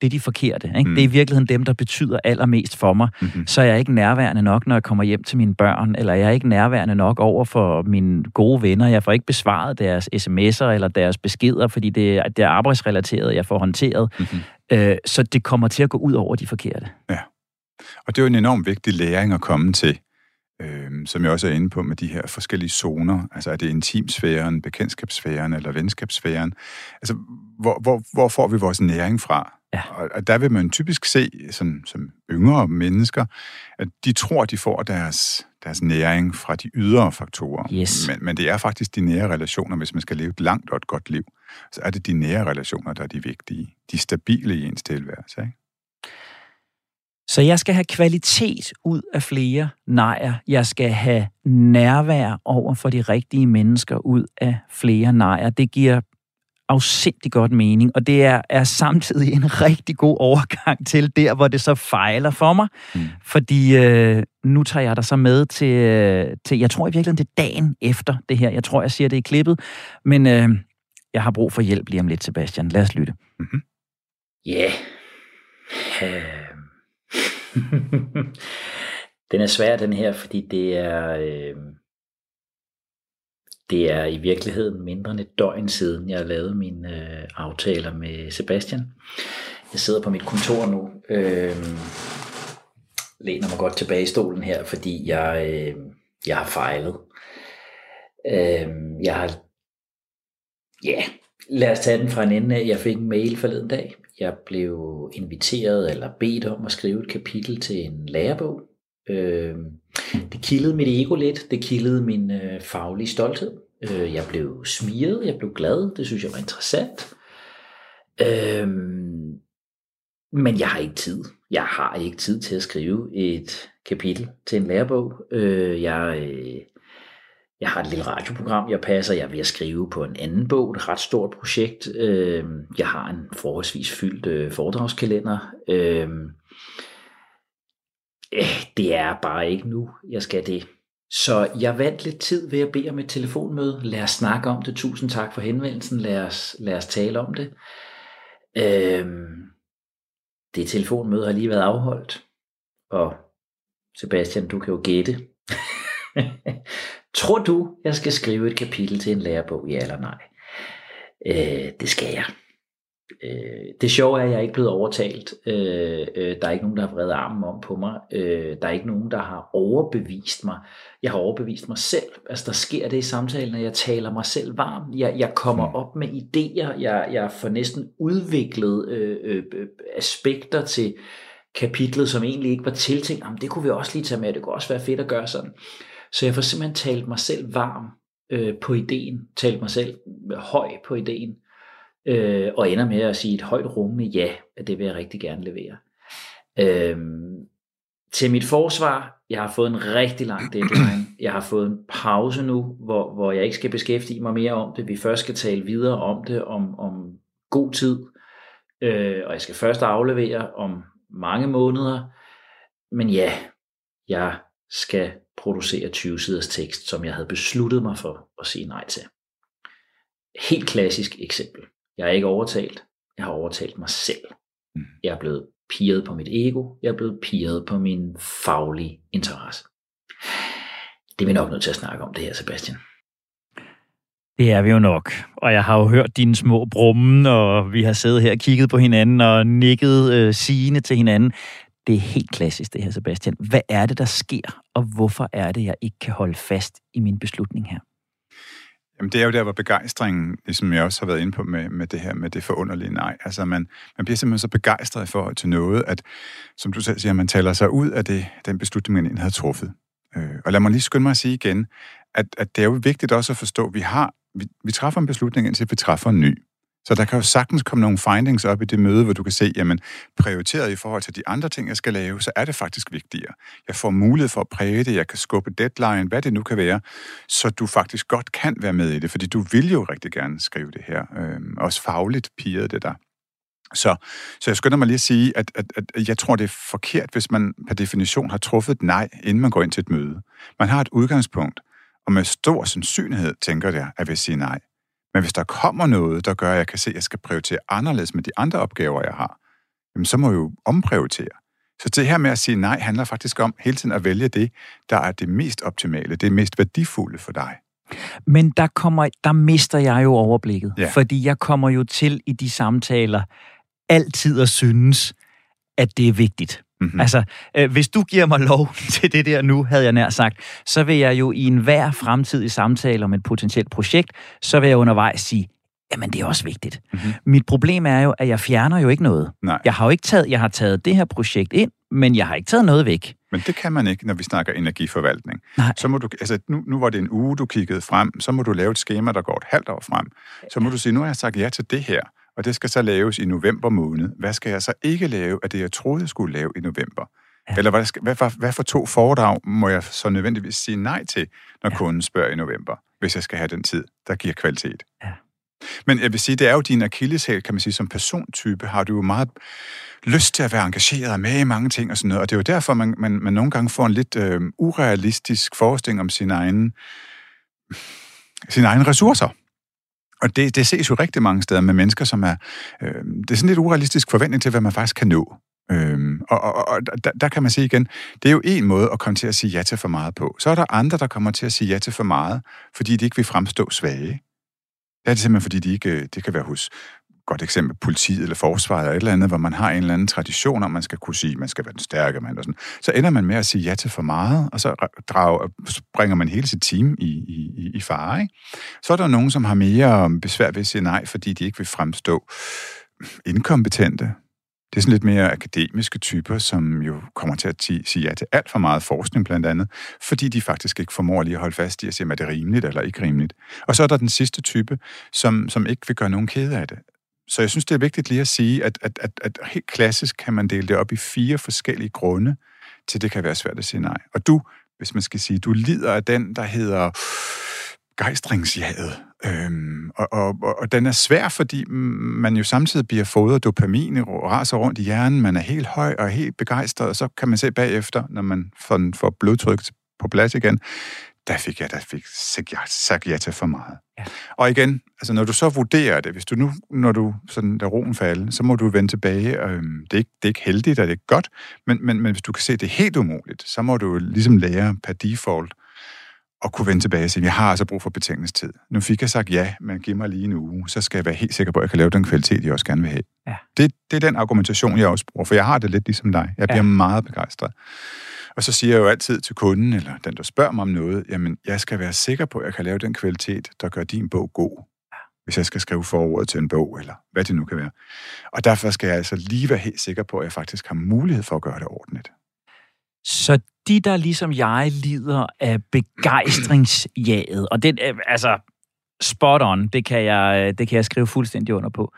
det er de forkerte. Ikke? Mm. Det er i virkeligheden dem, der betyder allermest for mig. Mm-hmm. Så er jeg ikke nærværende nok, når jeg kommer hjem til mine børn, eller jeg er ikke nærværende nok over for mine gode venner. Jeg får ikke besvaret deres sms'er eller deres beskeder, fordi det er, det er arbejdsrelateret, jeg får håndteret. Mm-hmm. Øh, så det kommer til at gå ud over de forkerte. Ja. Og det er jo en enormt vigtig læring at komme til, øh, som jeg også er inde på med de her forskellige zoner. Altså er det intimsfæren, bekendtskabssfæren eller venskabssfæren? Altså hvor, hvor, hvor får vi vores næring fra? Ja. Og, og der vil man typisk se, som, som yngre mennesker, at de tror, de får deres, deres næring fra de ydre faktorer. Yes. Men, men det er faktisk de nære relationer, hvis man skal leve et langt og et godt liv. Så er det de nære relationer, der er de vigtige. De stabile i ens tilværelse. Ikke? Så jeg skal have kvalitet ud af flere nejer. Jeg skal have nærvær over for de rigtige mennesker ud af flere nejer. Det giver afsindig godt mening, og det er, er samtidig en (laughs) rigtig god overgang til der, hvor det så fejler for mig, mm. fordi øh, nu tager jeg dig så med til, øh, til, jeg tror i virkeligheden, det er dagen efter det her. Jeg tror, jeg siger det i klippet, men øh, jeg har brug for hjælp lige om lidt, Sebastian. Lad os lytte. Mm-hmm. Ja. Yeah. (laughs) den er svær, den her, fordi det er... Øh det er i virkeligheden mindre end et døgn siden, jeg lavede mine øh, aftaler med Sebastian. Jeg sidder på mit kontor nu, øh, læner mig godt tilbage i stolen her, fordi jeg, øh, jeg har fejlet. Øh, jeg har, ja, lad os tage den fra en ende af. Jeg fik en mail forleden dag. Jeg blev inviteret eller bedt om at skrive et kapitel til en lærebog. Øh, det kildede mit ego lidt, det kildede min øh, faglige stolthed. Øh, jeg blev smiret, jeg blev glad, det synes jeg var interessant. Øh, men jeg har ikke tid. Jeg har ikke tid til at skrive et kapitel til en lærebog. Øh, jeg, øh, jeg har et lille radioprogram, jeg passer. Jeg er ved at skrive på en anden bog, et ret stort projekt. Øh, jeg har en forholdsvis fyldt øh, foredragskalender. Øh, øh, det er bare ikke nu, jeg skal det. Så jeg vandt lidt tid ved at bede om et telefonmøde. Lad os snakke om det. Tusind tak for henvendelsen. Lad os, lad os tale om det. Øhm, det telefonmøde har lige været afholdt. Og Sebastian, du kan jo gætte. (laughs) Tror du, jeg skal skrive et kapitel til en lærebog? Ja eller nej? Øh, det skal jeg. Øh, det sjove er, at jeg er ikke blevet overtalt. Øh, øh, der er ikke nogen, der har vredet armen om på mig. Øh, der er ikke nogen, der har overbevist mig. Jeg har overbevist mig selv. Altså, der sker det i samtalen, at jeg taler mig selv varm. Jeg, jeg kommer mm. op med idéer. Jeg, jeg får næsten udviklet øh, øh, aspekter til kapitlet, som egentlig ikke var tiltænkt. Jamen, det kunne vi også lige tage med. Det kunne også være fedt at gøre sådan. Så jeg får simpelthen talt mig selv varm øh, på ideen. Talt mig selv høj på ideen øh, og ender med at sige et højt rungende ja, at det vil jeg rigtig gerne levere. Øh, til mit forsvar, jeg har fået en rigtig lang deadline. Jeg har fået en pause nu, hvor, hvor jeg ikke skal beskæftige mig mere om det. Vi først skal tale videre om det om, om god tid, øh, og jeg skal først aflevere om mange måneder. Men ja, jeg skal producere 20 siders tekst, som jeg havde besluttet mig for at sige nej til. Helt klassisk eksempel. Jeg er ikke overtalt. Jeg har overtalt mig selv. Mm. Jeg er blevet piret på mit ego. Jeg er blevet piret på min faglige interesse. Det er vi nok nødt til at snakke om det her, Sebastian. Det er vi jo nok. Og jeg har jo hørt dine små brummen, og vi har siddet her og kigget på hinanden og nikket øh, sigende til hinanden. Det er helt klassisk det her, Sebastian. Hvad er det, der sker, og hvorfor er det, jeg ikke kan holde fast i min beslutning her? Jamen, det er jo der, hvor begejstringen, ligesom jeg også har været inde på med, med det her med det forunderlige nej. Altså, man, man bliver simpelthen så begejstret i forhold til noget, at, som du selv siger, man taler sig ud af det, den beslutning, man havde truffet. Øh, og lad mig lige skynde mig at sige igen, at, at det er jo vigtigt også at forstå, at vi har, vi, vi træffer en beslutning, indtil vi træffer en ny. Så der kan jo sagtens komme nogle findings op i det møde, hvor du kan se, jamen, prioriteret i forhold til de andre ting, jeg skal lave, så er det faktisk vigtigere. Jeg får mulighed for at præge det, jeg kan skubbe deadline, hvad det nu kan være, så du faktisk godt kan være med i det, fordi du vil jo rigtig gerne skrive det her. Øhm, også fagligt piger det der. Så, så jeg skynder mig lige at sige, at, at, at jeg tror, det er forkert, hvis man per definition har truffet et nej, inden man går ind til et møde. Man har et udgangspunkt, og med stor sandsynlighed tænker jeg, at jeg vil sige nej. Men hvis der kommer noget, der gør, at jeg kan se, at jeg skal prioritere anderledes med de andre opgaver, jeg har, jamen så må jeg jo omprioritere. Så det her med at sige nej handler faktisk om hele tiden at vælge det, der er det mest optimale, det mest værdifulde for dig. Men der, kommer, der mister jeg jo overblikket, ja. fordi jeg kommer jo til i de samtaler altid at synes, at det er vigtigt. Mm-hmm. Altså, øh, hvis du giver mig lov (laughs) til det der nu, havde jeg nær sagt, så vil jeg jo i enhver fremtidig samtale om et potentielt projekt, så vil jeg undervejs sige, jamen det er også vigtigt. Mm-hmm. Mit problem er jo, at jeg fjerner jo ikke noget. Nej. Jeg har jo ikke taget, jeg har taget det her projekt ind, men jeg har ikke taget noget væk. Men det kan man ikke, når vi snakker energiforvaltning. Nej. Så må du, altså nu, nu var det en uge, du kiggede frem, så må du lave et schema, der går et halvt år frem. Så må du sige, nu har jeg sagt ja til det her og det skal så laves i november måned. Hvad skal jeg så ikke lave af det, jeg troede, jeg skulle lave i november? Ja. Eller hvad, hvad, hvad, hvad for to foredrag må jeg så nødvendigvis sige nej til, når ja. kunden spørger i november, hvis jeg skal have den tid, der giver kvalitet? Ja. Men jeg vil sige, det er jo din akilleshæl, kan man sige, som persontype, har du jo meget lyst til at være engageret med i mange ting og sådan noget, og det er jo derfor, man, man, man nogle gange får en lidt øh, urealistisk forestilling om sin egen, sine egne ressourcer. Og det, det ses jo rigtig mange steder med mennesker, som er... Øh, det er sådan lidt urealistisk forventning til, hvad man faktisk kan nå. Øhm, og og, og der, der kan man sige igen, det er jo en måde at komme til at sige ja til for meget på. Så er der andre, der kommer til at sige ja til for meget, fordi de ikke vil fremstå svage. Det er det simpelthen, fordi de ikke, øh, det kan være hos godt eksempel politiet eller forsvaret eller et eller andet, hvor man har en eller anden tradition om, man skal kunne sige, man skal være den stærke mand og sådan. Så ender man med at sige ja til for meget, og så drager, bringer man hele sit team i, i, i fare. Ikke? Så er der nogen, som har mere besvær ved at sige nej, fordi de ikke vil fremstå inkompetente. Det er sådan lidt mere akademiske typer, som jo kommer til at sige ja til alt for meget forskning blandt andet, fordi de faktisk ikke formår lige at holde fast i at sige, er det rimeligt eller ikke rimeligt. Og så er der den sidste type, som, som ikke vil gøre nogen kede af det. Så jeg synes, det er vigtigt lige at sige, at, at, at, at helt klassisk kan man dele det op i fire forskellige grunde, til det kan være svært at sige nej. Og du, hvis man skal sige, du lider af den, der hedder gejstringsjaget. Øhm, og, og, og den er svær, fordi man jo samtidig bliver fodret dopamin, og raser rundt i hjernen, man er helt høj og helt begejstret, og så kan man se bagefter, når man får, får blodtrykket på plads igen, der fik jeg, der fik sagt ja til for meget. Ja. Og igen, altså når du så vurderer det, hvis du nu, når du sådan der roen falder, så må du vende tilbage. Øhm, det, er ikke, det er ikke heldigt, og det er ikke godt, men, men, men hvis du kan se, at det er helt umuligt, så må du ligesom lære per default at kunne vende tilbage og sige, jeg har altså brug for betænkningstid. Nu fik jeg sagt ja, men giv mig lige en uge, så skal jeg være helt sikker på, at jeg kan lave den kvalitet, jeg også gerne vil have. Ja. Det, det er den argumentation, jeg også bruger, for jeg har det lidt ligesom dig. Jeg bliver ja. meget begejstret. Og så siger jeg jo altid til kunden, eller den, der spørger mig om noget, jamen, jeg skal være sikker på, at jeg kan lave den kvalitet, der gør din bog god. Hvis jeg skal skrive forordet til en bog, eller hvad det nu kan være. Og derfor skal jeg altså lige være helt sikker på, at jeg faktisk har mulighed for at gøre det ordentligt. Så de, der ligesom jeg lider af begejstringsjaget, og det øh, altså spot on, det kan, jeg, øh, det kan jeg skrive fuldstændig under på.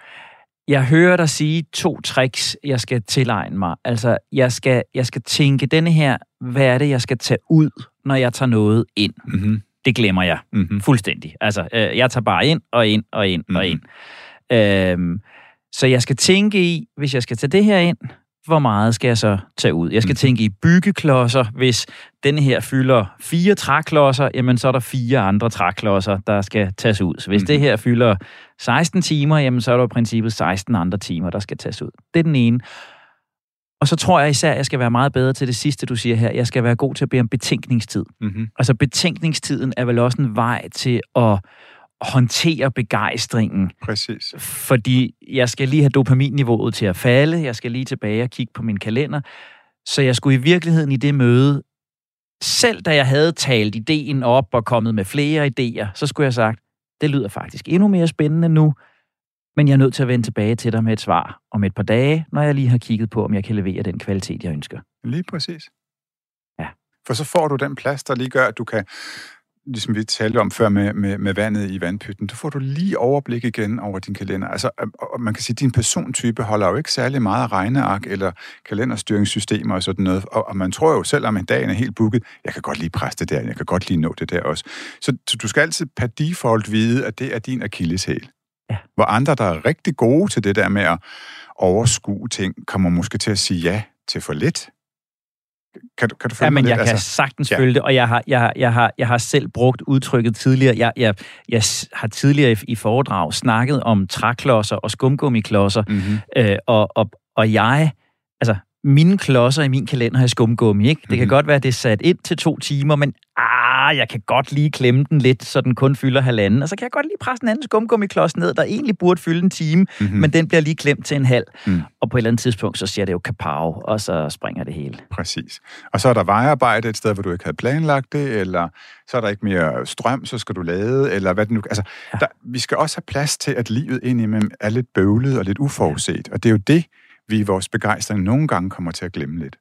Jeg hører dig sige to tricks, jeg skal tilegne mig. Altså, jeg skal, jeg skal tænke denne her, hvad er det, jeg skal tage ud, når jeg tager noget ind? Mm-hmm. Det glemmer jeg mm-hmm. fuldstændig. Altså, øh, jeg tager bare ind og ind og ind mm-hmm. og ind. Øhm, så jeg skal tænke i, hvis jeg skal tage det her ind, hvor meget skal jeg så tage ud? Jeg skal mm. tænke i byggeklodser. Hvis den her fylder fire træklodser, jamen så er der fire andre træklodser, der skal tages ud. Så hvis mm. det her fylder 16 timer, jamen så er der i princippet 16 andre timer, der skal tages ud. Det er den ene. Og så tror jeg især, at jeg skal være meget bedre til det sidste, du siger her. Jeg skal være god til at bede om betænkningstid. Mm-hmm. Altså betænkningstiden er vel også en vej til at håndtere begejstringen. Præcis. Fordi jeg skal lige have dopaminniveauet til at falde, jeg skal lige tilbage og kigge på min kalender. Så jeg skulle i virkeligheden i det møde, selv da jeg havde talt ideen op og kommet med flere idéer, så skulle jeg have sagt, det lyder faktisk endnu mere spændende nu, men jeg er nødt til at vende tilbage til dig med et svar om et par dage, når jeg lige har kigget på, om jeg kan levere den kvalitet, jeg ønsker. Lige præcis. Ja. For så får du den plads, der lige gør, at du kan ligesom vi talte om før med, med, med vandet i vandpytten, så får du lige overblik igen over din kalender. Altså, og man kan sige, at din persontype holder jo ikke særlig meget af regneark eller kalenderstyringssystemer og sådan noget, og, og man tror jo selv, om en dag er helt booket, jeg kan godt lige presse det der, jeg kan godt lige nå det der også. Så, så du skal altid per default vide, at det er din akilleshæl. Ja. Hvor andre, der er rigtig gode til det der med at overskue ting, kommer måske til at sige ja til for lidt. Kan du, kan du følge ja, men jeg lidt? kan altså, sagtens ja. følge det, og jeg har, jeg, jeg, har, jeg har selv brugt udtrykket tidligere. Jeg, jeg, jeg har tidligere i, i foredrag snakket om træklodser og skumgummiklodser, mm-hmm. øh, og, og, og jeg, altså mine klodser i min kalender har skumgummi, ikke? Det mm-hmm. kan godt være, at det er sat ind til to timer, men ah, jeg kan godt lige klemme den lidt, så den kun fylder halvanden. Og så kan jeg godt lige presse en anden skumgummiklods ned, der egentlig burde fylde en time, mm-hmm. men den bliver lige klemt til en halv. Mm. Og på et eller andet tidspunkt, så siger det jo kapav, og så springer det hele. Præcis. Og så er der vejarbejde et sted, hvor du ikke havde planlagt det, eller så er der ikke mere strøm, så skal du lade, eller hvad det nu... Altså, ja. der, vi skal også have plads til, at livet indimellem er lidt bøvlet og lidt uforudset. Ja. Og det er jo det, vi i vores begejstring nogle gange kommer til at glemme lidt.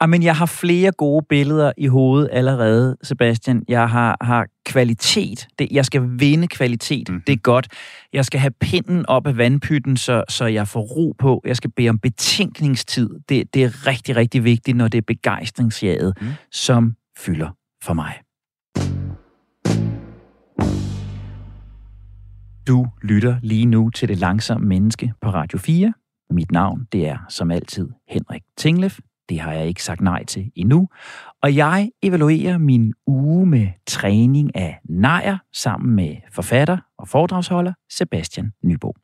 Ja. Men jeg har flere gode billeder i hovedet allerede, Sebastian. Jeg har, har kvalitet. Det, jeg skal vinde kvalitet. Mm. Det er godt. Jeg skal have pinden op af vandpytten, så, så jeg får ro på. Jeg skal bede om betænkningstid. Det, det er rigtig, rigtig vigtigt, når det er begejstringsjaget, mm. som fylder for mig. Du lytter lige nu til Det Langsomme Menneske på Radio 4. Mit navn, det er som altid Henrik Tinglef. Det har jeg ikke sagt nej til endnu. Og jeg evaluerer min uge med træning af nejer sammen med forfatter og foredragsholder Sebastian Nybo.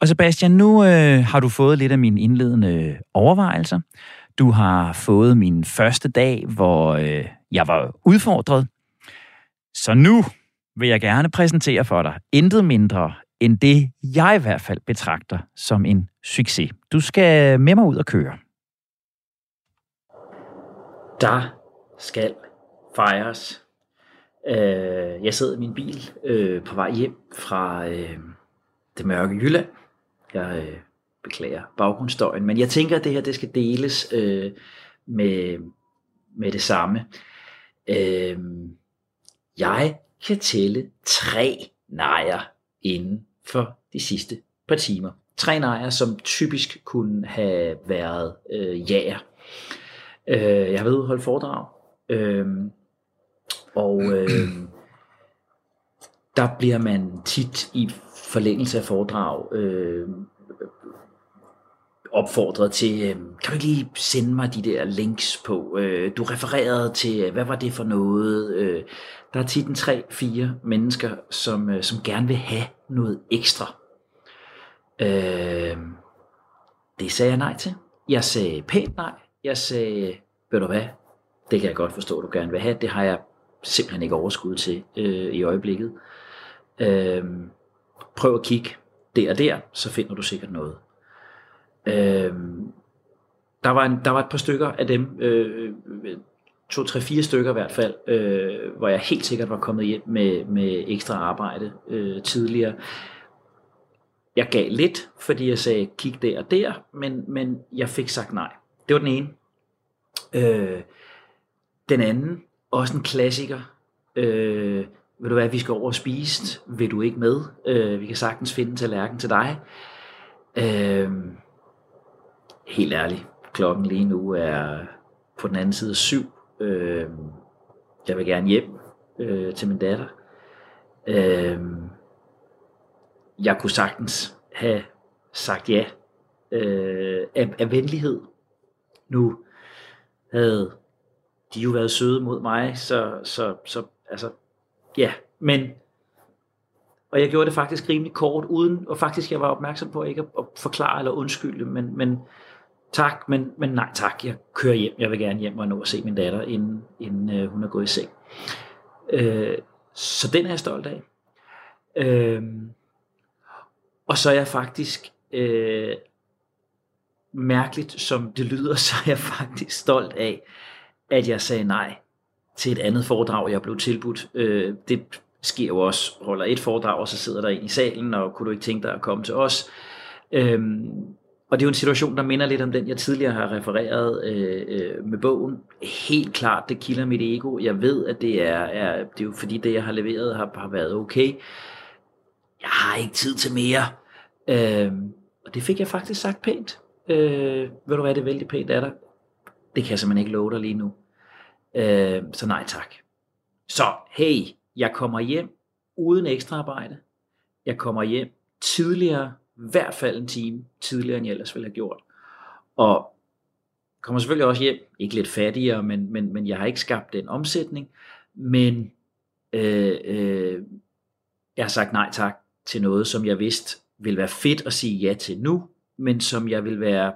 Og Sebastian, nu øh, har du fået lidt af mine indledende overvejelser. Du har fået min første dag, hvor øh, jeg var udfordret. Så nu vil jeg gerne præsentere for dig intet mindre end det, jeg i hvert fald betragter som en succes. Du skal med mig ud og køre. Der skal fejres. Øh, jeg sidder i min bil øh, på vej hjem fra øh, det mørke Jylland. Jeg øh, beklager baggrundsstøjen, men jeg tænker, at det her det skal deles øh, med, med det samme. Øh, jeg kan tælle tre nejer inden for de sidste par timer. Tre nejer, som typisk kunne have været øh, jager. Øh, jeg har været ude holde foredrag, øh, og øh, der bliver man tit i forlængelse af foredrag øh, opfordret til, øh, kan du ikke lige sende mig de der links på, øh, du refererede til, hvad var det for noget, øh, der er tit en tre, fire mennesker, som, øh, som gerne vil have noget ekstra. Øh, det sagde jeg nej til. Jeg sagde pænt nej. Jeg sagde, ved du hvad, det kan jeg godt forstå, du gerne vil have. Det har jeg simpelthen ikke overskud til øh, i øjeblikket. Øh, prøv at kigge der og der, så finder du sikkert noget. Øh, der, var en, der var et par stykker af dem, øh, to, tre, fire stykker i hvert fald, øh, hvor jeg helt sikkert var kommet hjem med, med ekstra arbejde øh, tidligere. Jeg gav lidt, fordi jeg sagde, kig der og der, men, men jeg fik sagt nej. Det var den ene. Øh, den anden, også en klassiker. Øh, vil du hvad, vi skal over og spise? Vil du ikke med? Øh, vi kan sagtens finde en tallerken til dig. Øh, helt ærligt, klokken lige nu er på den anden side syv. Øh, jeg vil gerne hjem øh, til min datter. Øh, jeg kunne sagtens have sagt ja øh, af, af venlighed. Nu havde de jo været søde mod mig, så, så, så altså, ja, men og jeg gjorde det faktisk rimelig kort, uden, og faktisk jeg var opmærksom på ikke at forklare eller undskylde, men, men tak, men, men nej tak, jeg kører hjem, jeg vil gerne hjem og nå at se min datter, inden, inden øh, hun er gået i seng. Øh, så den er jeg stolt af. Øh, og så er jeg faktisk, øh, mærkeligt som det lyder, (laughs) så er jeg faktisk stolt af, at jeg sagde nej til et andet foredrag, jeg blev tilbudt. Øh, det sker jo også, holder et foredrag, og så sidder der en i salen, og kunne du ikke tænke dig at komme til os? Øhm, og det er jo en situation, der minder lidt om den, jeg tidligere har refereret øh, øh med bogen. Helt klart, det kilder mit ego. Jeg ved, at det er, er, det er jo fordi, det jeg har leveret har, har været okay. Jeg har ikke tid til mere. Øhm, og det fik jeg faktisk sagt pænt. Øh, ved du hvad, det er vældig pænt af dig. Det kan jeg simpelthen ikke love dig lige nu. Øh, så nej tak. Så hey, jeg kommer hjem uden ekstra arbejde. Jeg kommer hjem tidligere i hvert fald en time tidligere, end jeg ellers ville have gjort. Og kommer selvfølgelig også hjem, ikke lidt fattigere, men, men, men jeg har ikke skabt den omsætning. Men øh, øh, jeg har sagt nej tak til noget, som jeg vidste ville være fedt at sige ja til nu, men som jeg vil være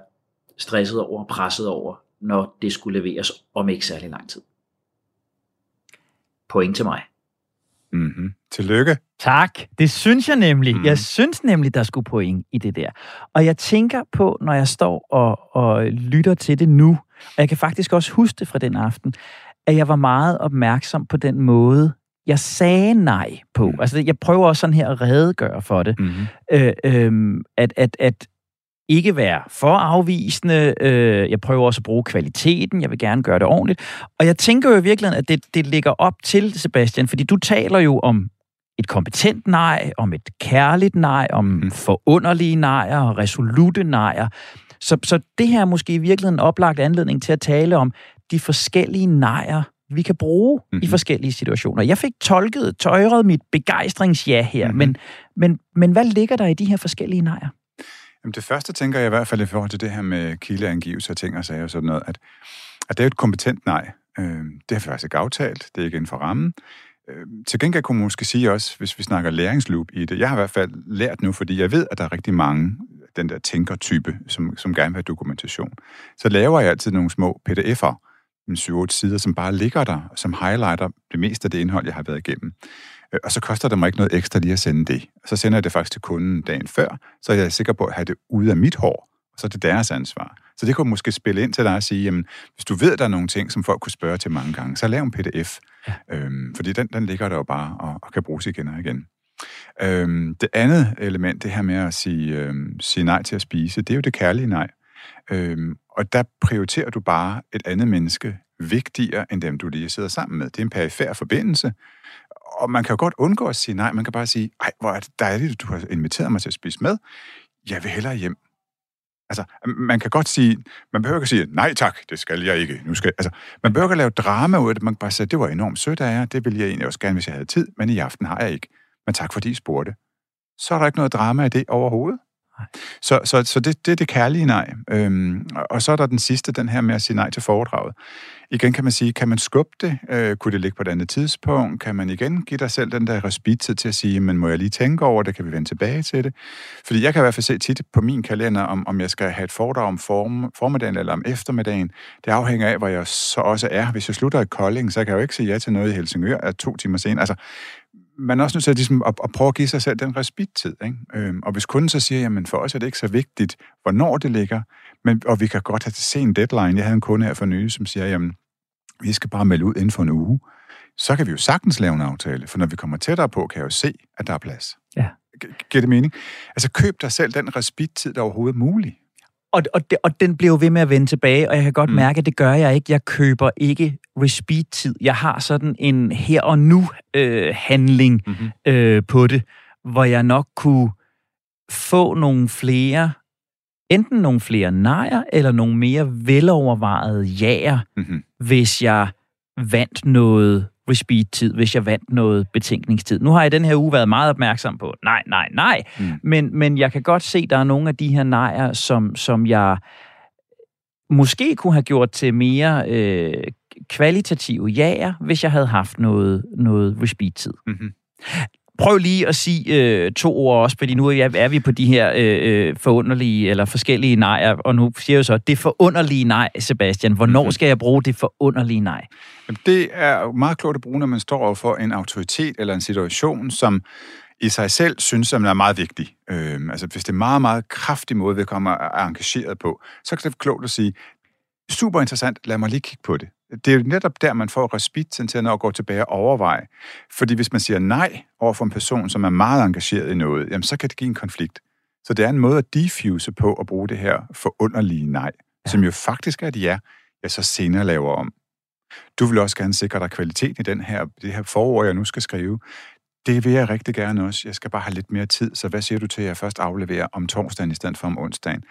stresset over og presset over, når det skulle leveres om ikke særlig lang tid. Point til mig. Mm-hmm. Tillykke. Tak. Det synes jeg nemlig. Mm. Jeg synes nemlig, der skulle point i det der. Og jeg tænker på, når jeg står og, og lytter til det nu, og jeg kan faktisk også huske det fra den aften, at jeg var meget opmærksom på den måde, jeg sagde nej på. Mm. Altså, jeg prøver også sådan her at redegøre for det. Mm. Øh, øh, at, at, at ikke være for afvisende. Øh, jeg prøver også at bruge kvaliteten. Jeg vil gerne gøre det ordentligt. Og jeg tænker jo i virkeligheden, at det, det ligger op til, Sebastian, fordi du taler jo om et kompetent nej, om et kærligt nej, om mm. forunderlige nejer og resolute nejer. Så, så det her er måske i virkeligheden en oplagt anledning til at tale om de forskellige nejer, vi kan bruge mm-hmm. i mhm. forskellige situationer. Jeg fik tolket, tøjret mit begejstringsja her, mm-hmm. men, men, men hvad ligger der i de her forskellige nejer? Jamen det første tænker jeg i hvert fald i forhold til det her med kildeangivelse og ting og sager og sådan noget, at, at det er et kompetent nej. Øh, det har vi faktisk ikke aftalt, det er ikke inden for rammen. Øh, til gengæld kunne man måske sige også, hvis vi snakker læringsloop i det, jeg har i hvert fald lært nu, fordi jeg ved, at der er rigtig mange, den der tænkertype, som, som gerne vil have dokumentation. Så laver jeg altid nogle små pdf'er, en 7-8 sider, som bare ligger der, som highlighter det meste af det indhold, jeg har været igennem. Øh, og så koster det mig ikke noget ekstra lige at sende det. Så sender jeg det faktisk til kunden dagen før, så er jeg sikker på at have det ude af mit hår, og så er det deres ansvar. Så det kunne måske spille ind til dig og sige, jamen, hvis du ved, at der er nogle ting, som folk kunne spørge til mange gange, så lav en pdf. Ja. Øhm, fordi den, den ligger der jo bare og, og kan bruges igen og igen. Øhm, det andet element, det her med at sige, øhm, sige nej til at spise, det er jo det kærlige nej. Øhm, og der prioriterer du bare et andet menneske vigtigere end dem, du lige sidder sammen med. Det er en perifær forbindelse, og man kan jo godt undgå at sige nej. Man kan bare sige, ej, hvor er det dejligt, at du har inviteret mig til at spise med. Jeg vil hellere hjem. Altså, man kan godt sige, man behøver ikke sige, nej tak, det skal jeg ikke. Nu skal, altså, man behøver ikke lave drama ud af det. Man kan bare sige, det var enormt sødt af jer, det ville jeg egentlig også gerne, hvis jeg havde tid, men i aften har jeg ikke. Men tak fordi I spurgte. Så er der ikke noget drama i det overhovedet. Så, så, så det, det er det kærlige nej. Øhm, og så er der den sidste, den her med at sige nej til foredraget. Igen kan man sige, kan man skubbe det? Øh, kunne det ligge på et andet tidspunkt? Kan man igen give dig selv den der respittid til at sige, men må jeg lige tænke over det? Kan vi vende tilbage til det? Fordi jeg kan i hvert fald se tit på min kalender, om, om jeg skal have et foredrag om form, formiddagen eller om eftermiddagen. Det afhænger af, hvor jeg så også er. Hvis jeg slutter i Kolding, så kan jeg jo ikke sige ja til noget i Helsingør at to timer senere. Altså, man er også nødt til at, ligesom, at, at prøve at give sig selv den respittid. Ikke? Øhm, og hvis kunden så siger, jamen for os er det ikke så vigtigt, hvornår det ligger, men, og vi kan godt have se en deadline. Jeg havde en kunde her for nylig, som siger, jamen vi skal bare melde ud inden for en uge. Så kan vi jo sagtens lave en aftale, for når vi kommer tættere på, kan jeg jo se, at der er plads. Ja. Giver det mening? Altså køb dig selv den respittid, der er overhovedet mulig. Og, og, og den bliver jo ved med at vende tilbage, og jeg kan godt mm. mærke, at det gør jeg ikke. Jeg køber ikke respit-tid. Jeg har sådan en her og nu øh, handling mm-hmm. øh, på det, hvor jeg nok kunne få nogle flere, enten nogle flere nejer, eller nogle mere velovervejede jager, mm-hmm. hvis jeg vandt noget respit-tid, hvis jeg vandt noget betænkningstid. Nu har jeg den her uge været meget opmærksom på, nej, nej, nej, mm. men, men jeg kan godt se, at der er nogle af de her nejer, som, som jeg måske kunne have gjort til mere øh, kvalitative jager, hvis jeg havde haft noget, noget respit-tid. Mm-hmm. Prøv lige at sige øh, to ord også, fordi nu er, er vi på de her øh, øh, forunderlige eller forskellige nejer, og nu siger jeg så, det forunderlige nej, Sebastian. Hvornår mm-hmm. skal jeg bruge det forunderlige nej? Det er meget klogt at bruge, når man står for en autoritet eller en situation, som i sig selv synes, at man er meget vigtig. Øh, altså hvis det er meget, meget kraftig måde, vi kommer er engageret på, så kan det være klogt at sige, super interessant, lad mig lige kigge på det. Det er jo netop der, man får respit til at gå tilbage og overveje. Fordi hvis man siger nej over for en person, som er meget engageret i noget, jamen så kan det give en konflikt. Så det er en måde at diffuse på at bruge det her forunderlige nej, ja. som jo faktisk er et ja, jeg så senere laver om. Du vil også gerne sikre dig kvalitet i den her, det her forår, jeg nu skal skrive. Det vil jeg rigtig gerne også. Jeg skal bare have lidt mere tid, så hvad siger du til, at jeg først afleverer om torsdagen i stedet for om onsdagen?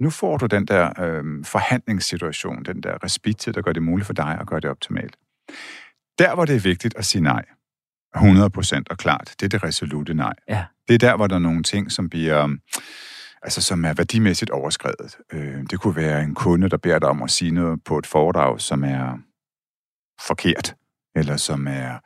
Nu får du den der øh, forhandlingssituation, den der respit der gør det muligt for dig at gøre det optimalt. Der, hvor det er vigtigt at sige nej, 100% og klart, det er det resolute nej. Ja. Det er der, hvor der er nogle ting, som bliver altså som er værdimæssigt overskrevet. Øh, det kunne være en kunde, der beder dig om at sige noget på et foredrag, som er forkert, eller som er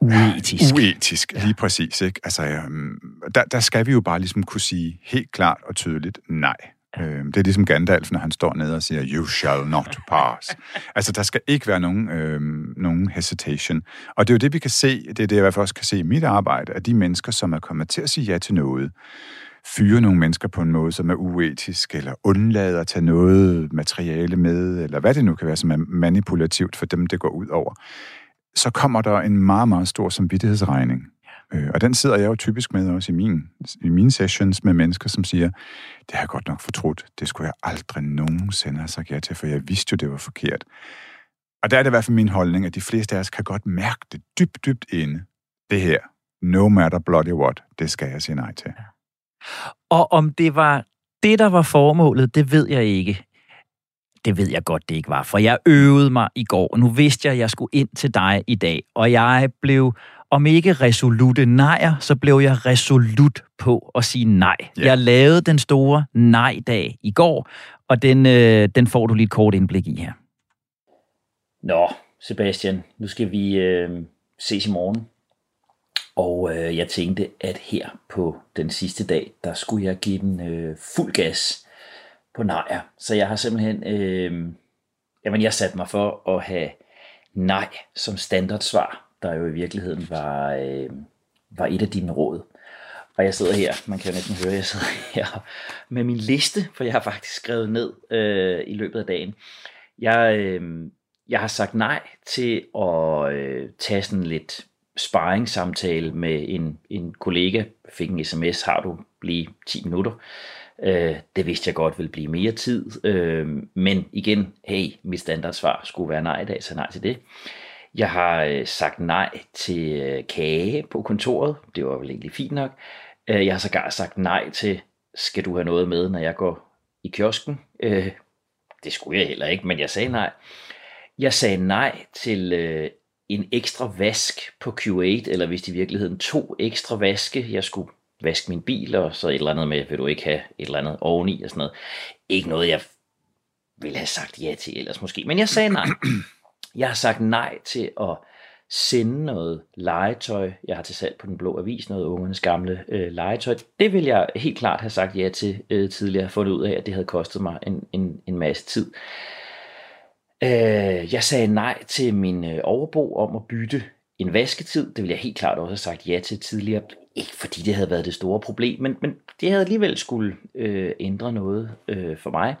Uetisk. Uetisk, lige ja. præcis. Ikke? Altså, øhm, der, der skal vi jo bare ligesom kunne sige helt klart og tydeligt nej. Ja. Øhm, det er ligesom Gandalf, når han står nede og siger, you shall not pass. (laughs) altså, der skal ikke være nogen, øhm, nogen hesitation. Og det er jo det, vi kan se, det er det, jeg i hvert fald også kan se i mit arbejde, at de mennesker, som er kommet til at sige ja til noget, fyre nogle mennesker på en måde, som er uetisk, eller undlader at tage noget materiale med, eller hvad det nu kan være, som er manipulativt for dem, det går ud over så kommer der en meget, meget stor samvittighedsregning. Øh, og den sidder jeg jo typisk med også i, min, i mine sessions med mennesker, som siger, det har jeg godt nok fortrudt. Det skulle jeg aldrig nogensinde have sagt ja til, for jeg vidste jo, det var forkert. Og der er det i hvert fald min holdning, at de fleste af os kan godt mærke det dybt, dybt inde. Det her, no matter bloody what, det skal jeg sige nej til. Og om det var det, der var formålet, det ved jeg ikke. Det ved jeg godt, det ikke var, for jeg øvede mig i går, og nu vidste jeg, at jeg skulle ind til dig i dag, og jeg blev, om ikke resolute nejer, så blev jeg resolut på at sige nej. Yeah. Jeg lavede den store nej-dag i går, og den, øh, den får du lige et kort indblik i her. Nå, Sebastian, nu skal vi øh, ses i morgen. Og øh, jeg tænkte, at her på den sidste dag, der skulle jeg give den øh, fuld gas på nejer. Så jeg har simpelthen, øh, jamen jeg satte mig for at have nej som standardsvar, der jo i virkeligheden var, øh, var et af dine råd. Og jeg sidder her, man kan jo næsten høre, jeg sidder (laughs) her med min liste, for jeg har faktisk skrevet ned øh, i løbet af dagen. Jeg, øh, jeg har sagt nej til at øh, tage sådan lidt sparringssamtale med en, en kollega. Jeg fik en sms, har du lige 10 minutter? Øh, det vidste jeg godt ville blive mere tid, øh, men igen, hey, mit standardsvar skulle være nej i dag, så nej til det. Jeg har øh, sagt nej til øh, kage på kontoret, det var vel egentlig fint nok. Øh, jeg har sågar sagt nej til, skal du have noget med, når jeg går i kiosken? Øh, det skulle jeg heller ikke, men jeg sagde nej. Jeg sagde nej til øh, en ekstra vask på Q8, eller hvis det i virkeligheden to ekstra vaske, jeg skulle vask min bil, og så et eller andet med, vil du ikke have et eller andet oveni og sådan noget. Ikke noget, jeg ville have sagt ja til ellers måske, men jeg sagde nej. Jeg har sagt nej til at sende noget legetøj. Jeg har til salg på Den Blå Avis noget ungernes gamle øh, legetøj. Det vil jeg helt klart have sagt ja til øh, tidligere. Jeg fundet ud af, at det havde kostet mig en, en, en masse tid. Øh, jeg sagde nej til min øh, overbo om at bytte en vasketid. Det ville jeg helt klart også have sagt ja til tidligere. Ikke fordi det havde været det store problem, men, men det havde alligevel skulle øh, ændre noget øh, for mig.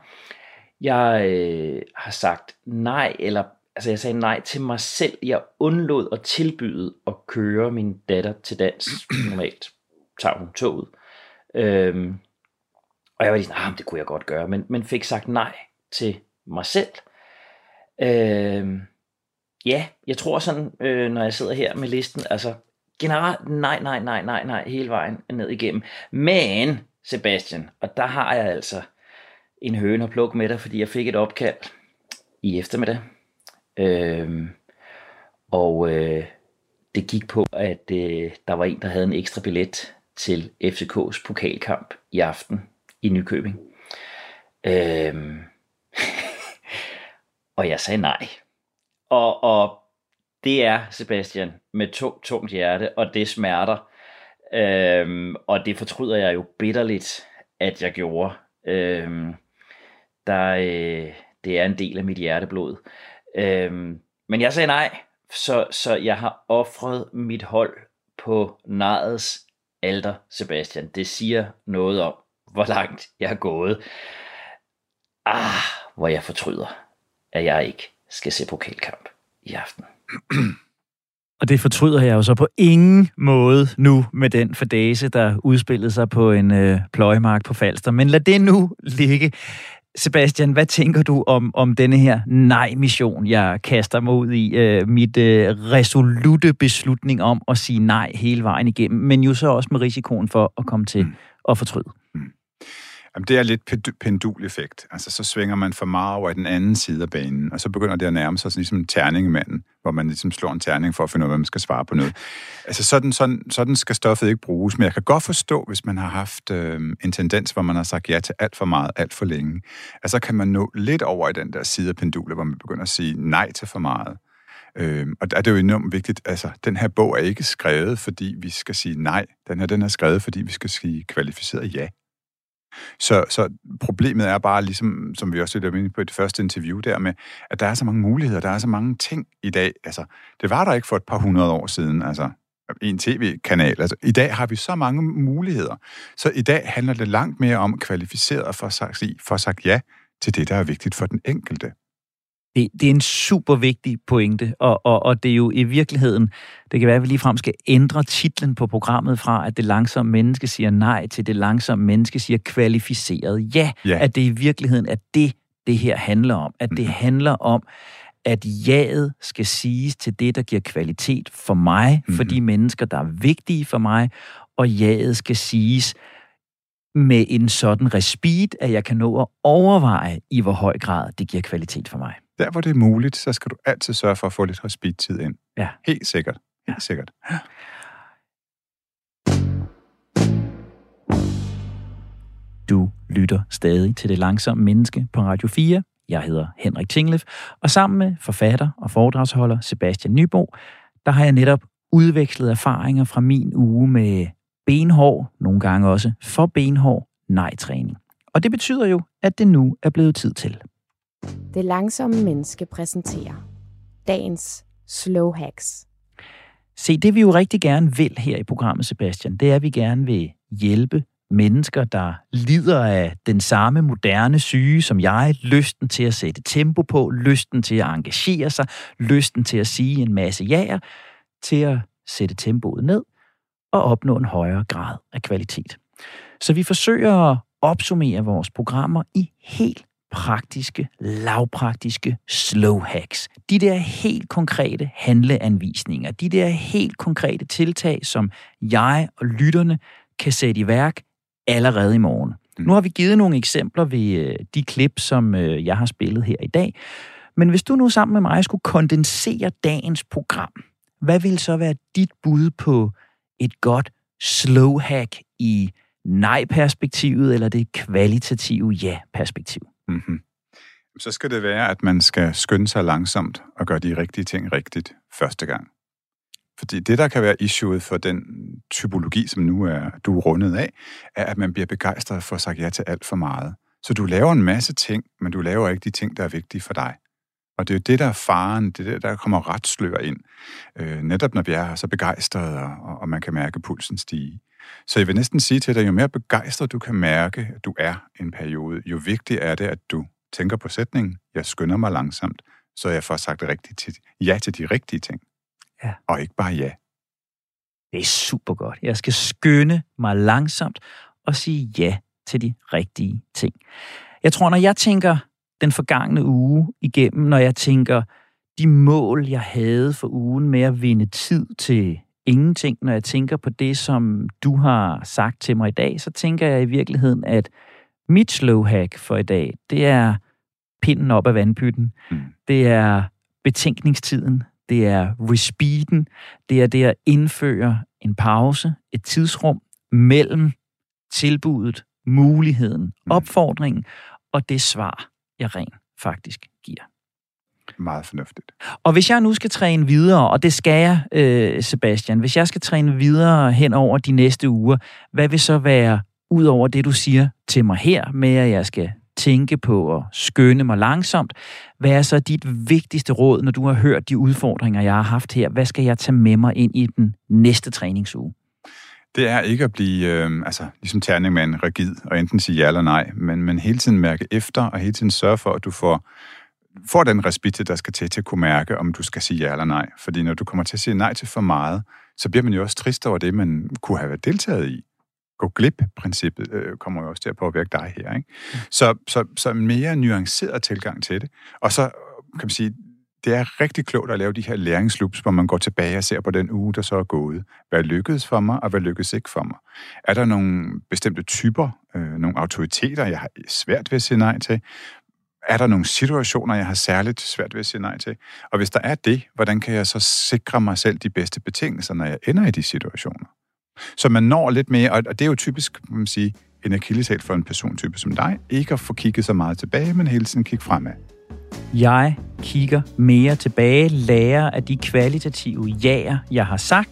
Jeg øh, har sagt nej, eller altså jeg sagde nej til mig selv. Jeg undlod at tilbyde at køre min datter til dans. (clears throat) Normalt tager hun toget. Øhm, og jeg var lige sådan, ah, det kunne jeg godt gøre, men, men fik sagt nej til mig selv. Øhm, ja, jeg tror sådan, øh, når jeg sidder her med listen, altså generelt nej, nej, nej, nej, nej, hele vejen ned igennem. Men, Sebastian, og der har jeg altså en høne at plukke med dig, fordi jeg fik et opkald i eftermiddag. Øhm, og øh, det gik på, at øh, der var en, der havde en ekstra billet til FCK's pokalkamp i aften i Nykøbing. Øhm, (laughs) og jeg sagde nej. Og, og det er, Sebastian, med tungt, tungt hjerte, og det smerter. Øhm, og det fortryder jeg jo bitterligt, at jeg gjorde. Øhm, der, øh, det er en del af mit hjerteblod. Øhm, men jeg sagde nej, så, så jeg har offret mit hold på narets alter, Sebastian. Det siger noget om, hvor langt jeg er gået. Ah, hvor jeg fortryder at jeg ikke skal se pokalkamp i aften. Og det fortryder jeg jo så på ingen måde nu med den fadase, der udspillede sig på en øh, pløjemark på Falster. Men lad det nu ligge. Sebastian, hvad tænker du om, om denne her nej-mission, jeg kaster mig ud i? Øh, mit øh, resolute beslutning om at sige nej hele vejen igennem, men jo så også med risikoen for at komme til mm. at fortryde. Jamen, det er lidt penduleffekt. Altså, så svinger man for meget over i den anden side af banen, og så begynder det at nærme sig sådan ligesom terningemanden, hvor man ligesom slår en terning for at finde ud af, hvad man skal svare på noget. Altså, sådan, sådan, sådan skal stoffet ikke bruges, men jeg kan godt forstå, hvis man har haft øh, en tendens, hvor man har sagt ja til alt for meget, alt for længe. Altså, kan man nå lidt over i den der side af pendulet, hvor man begynder at sige nej til for meget. Øh, og det er jo enormt vigtigt, altså, den her bog er ikke skrevet, fordi vi skal sige nej. Den her, den er skrevet, fordi vi skal sige kvalificeret ja. Så, så problemet er bare, ligesom som vi også lidt inde på i det første interview der med, at der er så mange muligheder, der er så mange ting i dag. Altså, det var der ikke for et par hundrede år siden, altså en tv-kanal. Altså, I dag har vi så mange muligheder. Så i dag handler det langt mere om kvalificeret for sagt, for sagt ja til det, der er vigtigt for den enkelte. Det, det er en super vigtig pointe, og, og, og det er jo i virkeligheden, det kan være, at vi ligefrem skal ændre titlen på programmet fra, at det langsomme menneske siger nej, til det langsomme menneske siger kvalificeret ja. Ja. At det i virkeligheden er det, det her handler om. At det handler om, at jaget skal siges til det, der giver kvalitet for mig, for de mennesker, der er vigtige for mig, og jaget skal siges med en sådan respit, at jeg kan nå at overveje, i hvor høj grad det giver kvalitet for mig. Der, hvor det er muligt, så skal du altid sørge for at få lidt respittid ind. Ja. Helt sikkert. Helt sikkert. Du lytter stadig til Det Langsomme Menneske på Radio 4. Jeg hedder Henrik Tinglef, og sammen med forfatter og foredragsholder Sebastian Nybo, der har jeg netop udvekslet erfaringer fra min uge med benhård, nogle gange også for benhård, nej-træning. Og det betyder jo, at det nu er blevet tid til. Det langsomme menneske præsenterer dagens slow hacks. Se, det vi jo rigtig gerne vil her i programmet, Sebastian, det er, at vi gerne vil hjælpe mennesker, der lider af den samme moderne syge som jeg, lysten til at sætte tempo på, lysten til at engagere sig, lysten til at sige en masse jaer, til at sætte tempoet ned og opnå en højere grad af kvalitet. Så vi forsøger at opsummere vores programmer i helt praktiske, lavpraktiske slow hacks. De der helt konkrete handleanvisninger, de der helt konkrete tiltag, som jeg og lytterne kan sætte i værk allerede i morgen. Nu har vi givet nogle eksempler ved øh, de klip, som øh, jeg har spillet her i dag. Men hvis du nu sammen med mig skulle kondensere dagens program, hvad vil så være dit bud på et godt slow hack i nej-perspektivet eller det kvalitative ja-perspektiv? Mm-hmm. Så skal det være, at man skal skynde sig langsomt og gøre de rigtige ting rigtigt første gang. Fordi det, der kan være issueet for den typologi, som nu er du er rundet af, er, at man bliver begejstret for at sige ja til alt for meget. Så du laver en masse ting, men du laver ikke de ting, der er vigtige for dig. Og det er jo det, der er faren, det er det, der kommer retslør ind. Øh, netop når vi er så begejstrede, og, og man kan mærke pulsen stige. Så jeg vil næsten sige til dig, jo mere begejstret du kan mærke, at du er en periode, jo vigtigere er det, at du tænker på sætningen, jeg skynder mig langsomt, så jeg får sagt rigtigt til, ja til de rigtige ting. Ja. Og ikke bare ja. Det er super godt. Jeg skal skynde mig langsomt og sige ja til de rigtige ting. Jeg tror, når jeg tænker den forgangne uge igennem, når jeg tænker de mål, jeg havde for ugen med at vinde tid til ingenting, når jeg tænker på det, som du har sagt til mig i dag, så tænker jeg i virkeligheden, at mit slow hack for i dag, det er pinden op af vandpytten. Mm. Det er betænkningstiden. Det er respiten. Det er det at indføre en pause, et tidsrum mellem tilbuddet, muligheden, opfordringen og det svar, jeg rent faktisk. Meget fornuftigt. Og hvis jeg nu skal træne videre, og det skal jeg, øh, Sebastian, hvis jeg skal træne videre hen over de næste uger, hvad vil så være, ud over det, du siger til mig her, med at jeg skal tænke på at skønne mig langsomt, hvad er så dit vigtigste råd, når du har hørt de udfordringer, jeg har haft her? Hvad skal jeg tage med mig ind i den næste træningsuge? Det er ikke at blive, øh, altså ligesom terningmanden, rigid, og enten sige ja eller nej, men, men hele tiden mærke efter, og hele tiden sørge for, at du får, får den respit, der skal til, til at kunne mærke, om du skal sige ja eller nej. Fordi når du kommer til at sige nej til for meget, så bliver man jo også trist over det, man kunne have været deltaget i. Gå glip-princippet øh, kommer jo også til at påvirke dig her. Ikke? Så, så, så en mere nuanceret tilgang til det. Og så kan man sige, det er rigtig klogt at lave de her læringsloops, hvor man går tilbage og ser på den uge, der så er gået. Hvad lykkedes for mig, og hvad lykkedes ikke for mig? Er der nogle bestemte typer, øh, nogle autoriteter, jeg har svært ved at sige nej til? Er der nogle situationer, jeg har særligt svært ved at sige nej til? Og hvis der er det, hvordan kan jeg så sikre mig selv de bedste betingelser, når jeg ender i de situationer? Så man når lidt mere, og det er jo typisk, kan man sige, en akilleshæl for en persontype som dig, ikke at få kigget så meget tilbage, men hele tiden kigge fremad. Jeg kigger mere tilbage, lærer af de kvalitative jaer, jeg har sagt.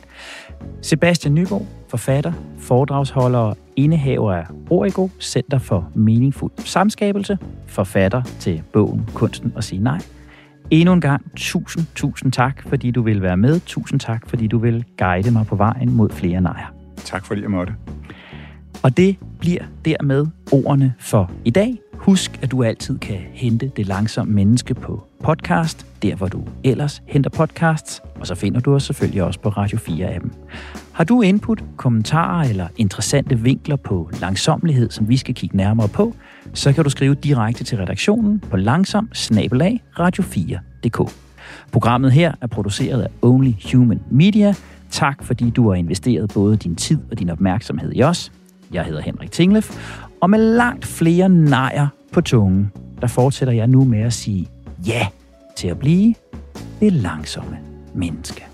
Sebastian Nyborg, forfatter, foredragsholder og indehaver af Origo, Center for Meningsfuld Samskabelse, forfatter til bogen Kunsten at sige nej. Endnu en gang, tusind, tusind tak, fordi du vil være med. Tusind tak, fordi du vil guide mig på vejen mod flere nejer. Tak fordi jeg måtte. Og det bliver dermed ordene for i dag. Husk, at du altid kan hente Det Langsomme Menneske på podcast, der hvor du ellers henter podcasts, og så finder du os selvfølgelig også på Radio 4-appen. Har du input, kommentarer eller interessante vinkler på langsomlighed, som vi skal kigge nærmere på, så kan du skrive direkte til redaktionen på langsom radio4.dk. Programmet her er produceret af Only Human Media. Tak fordi du har investeret både din tid og din opmærksomhed i os. Jeg hedder Henrik Tinglef, og med langt flere nejer på tungen, der fortsætter jeg nu med at sige ja til at blive det langsomme menneske.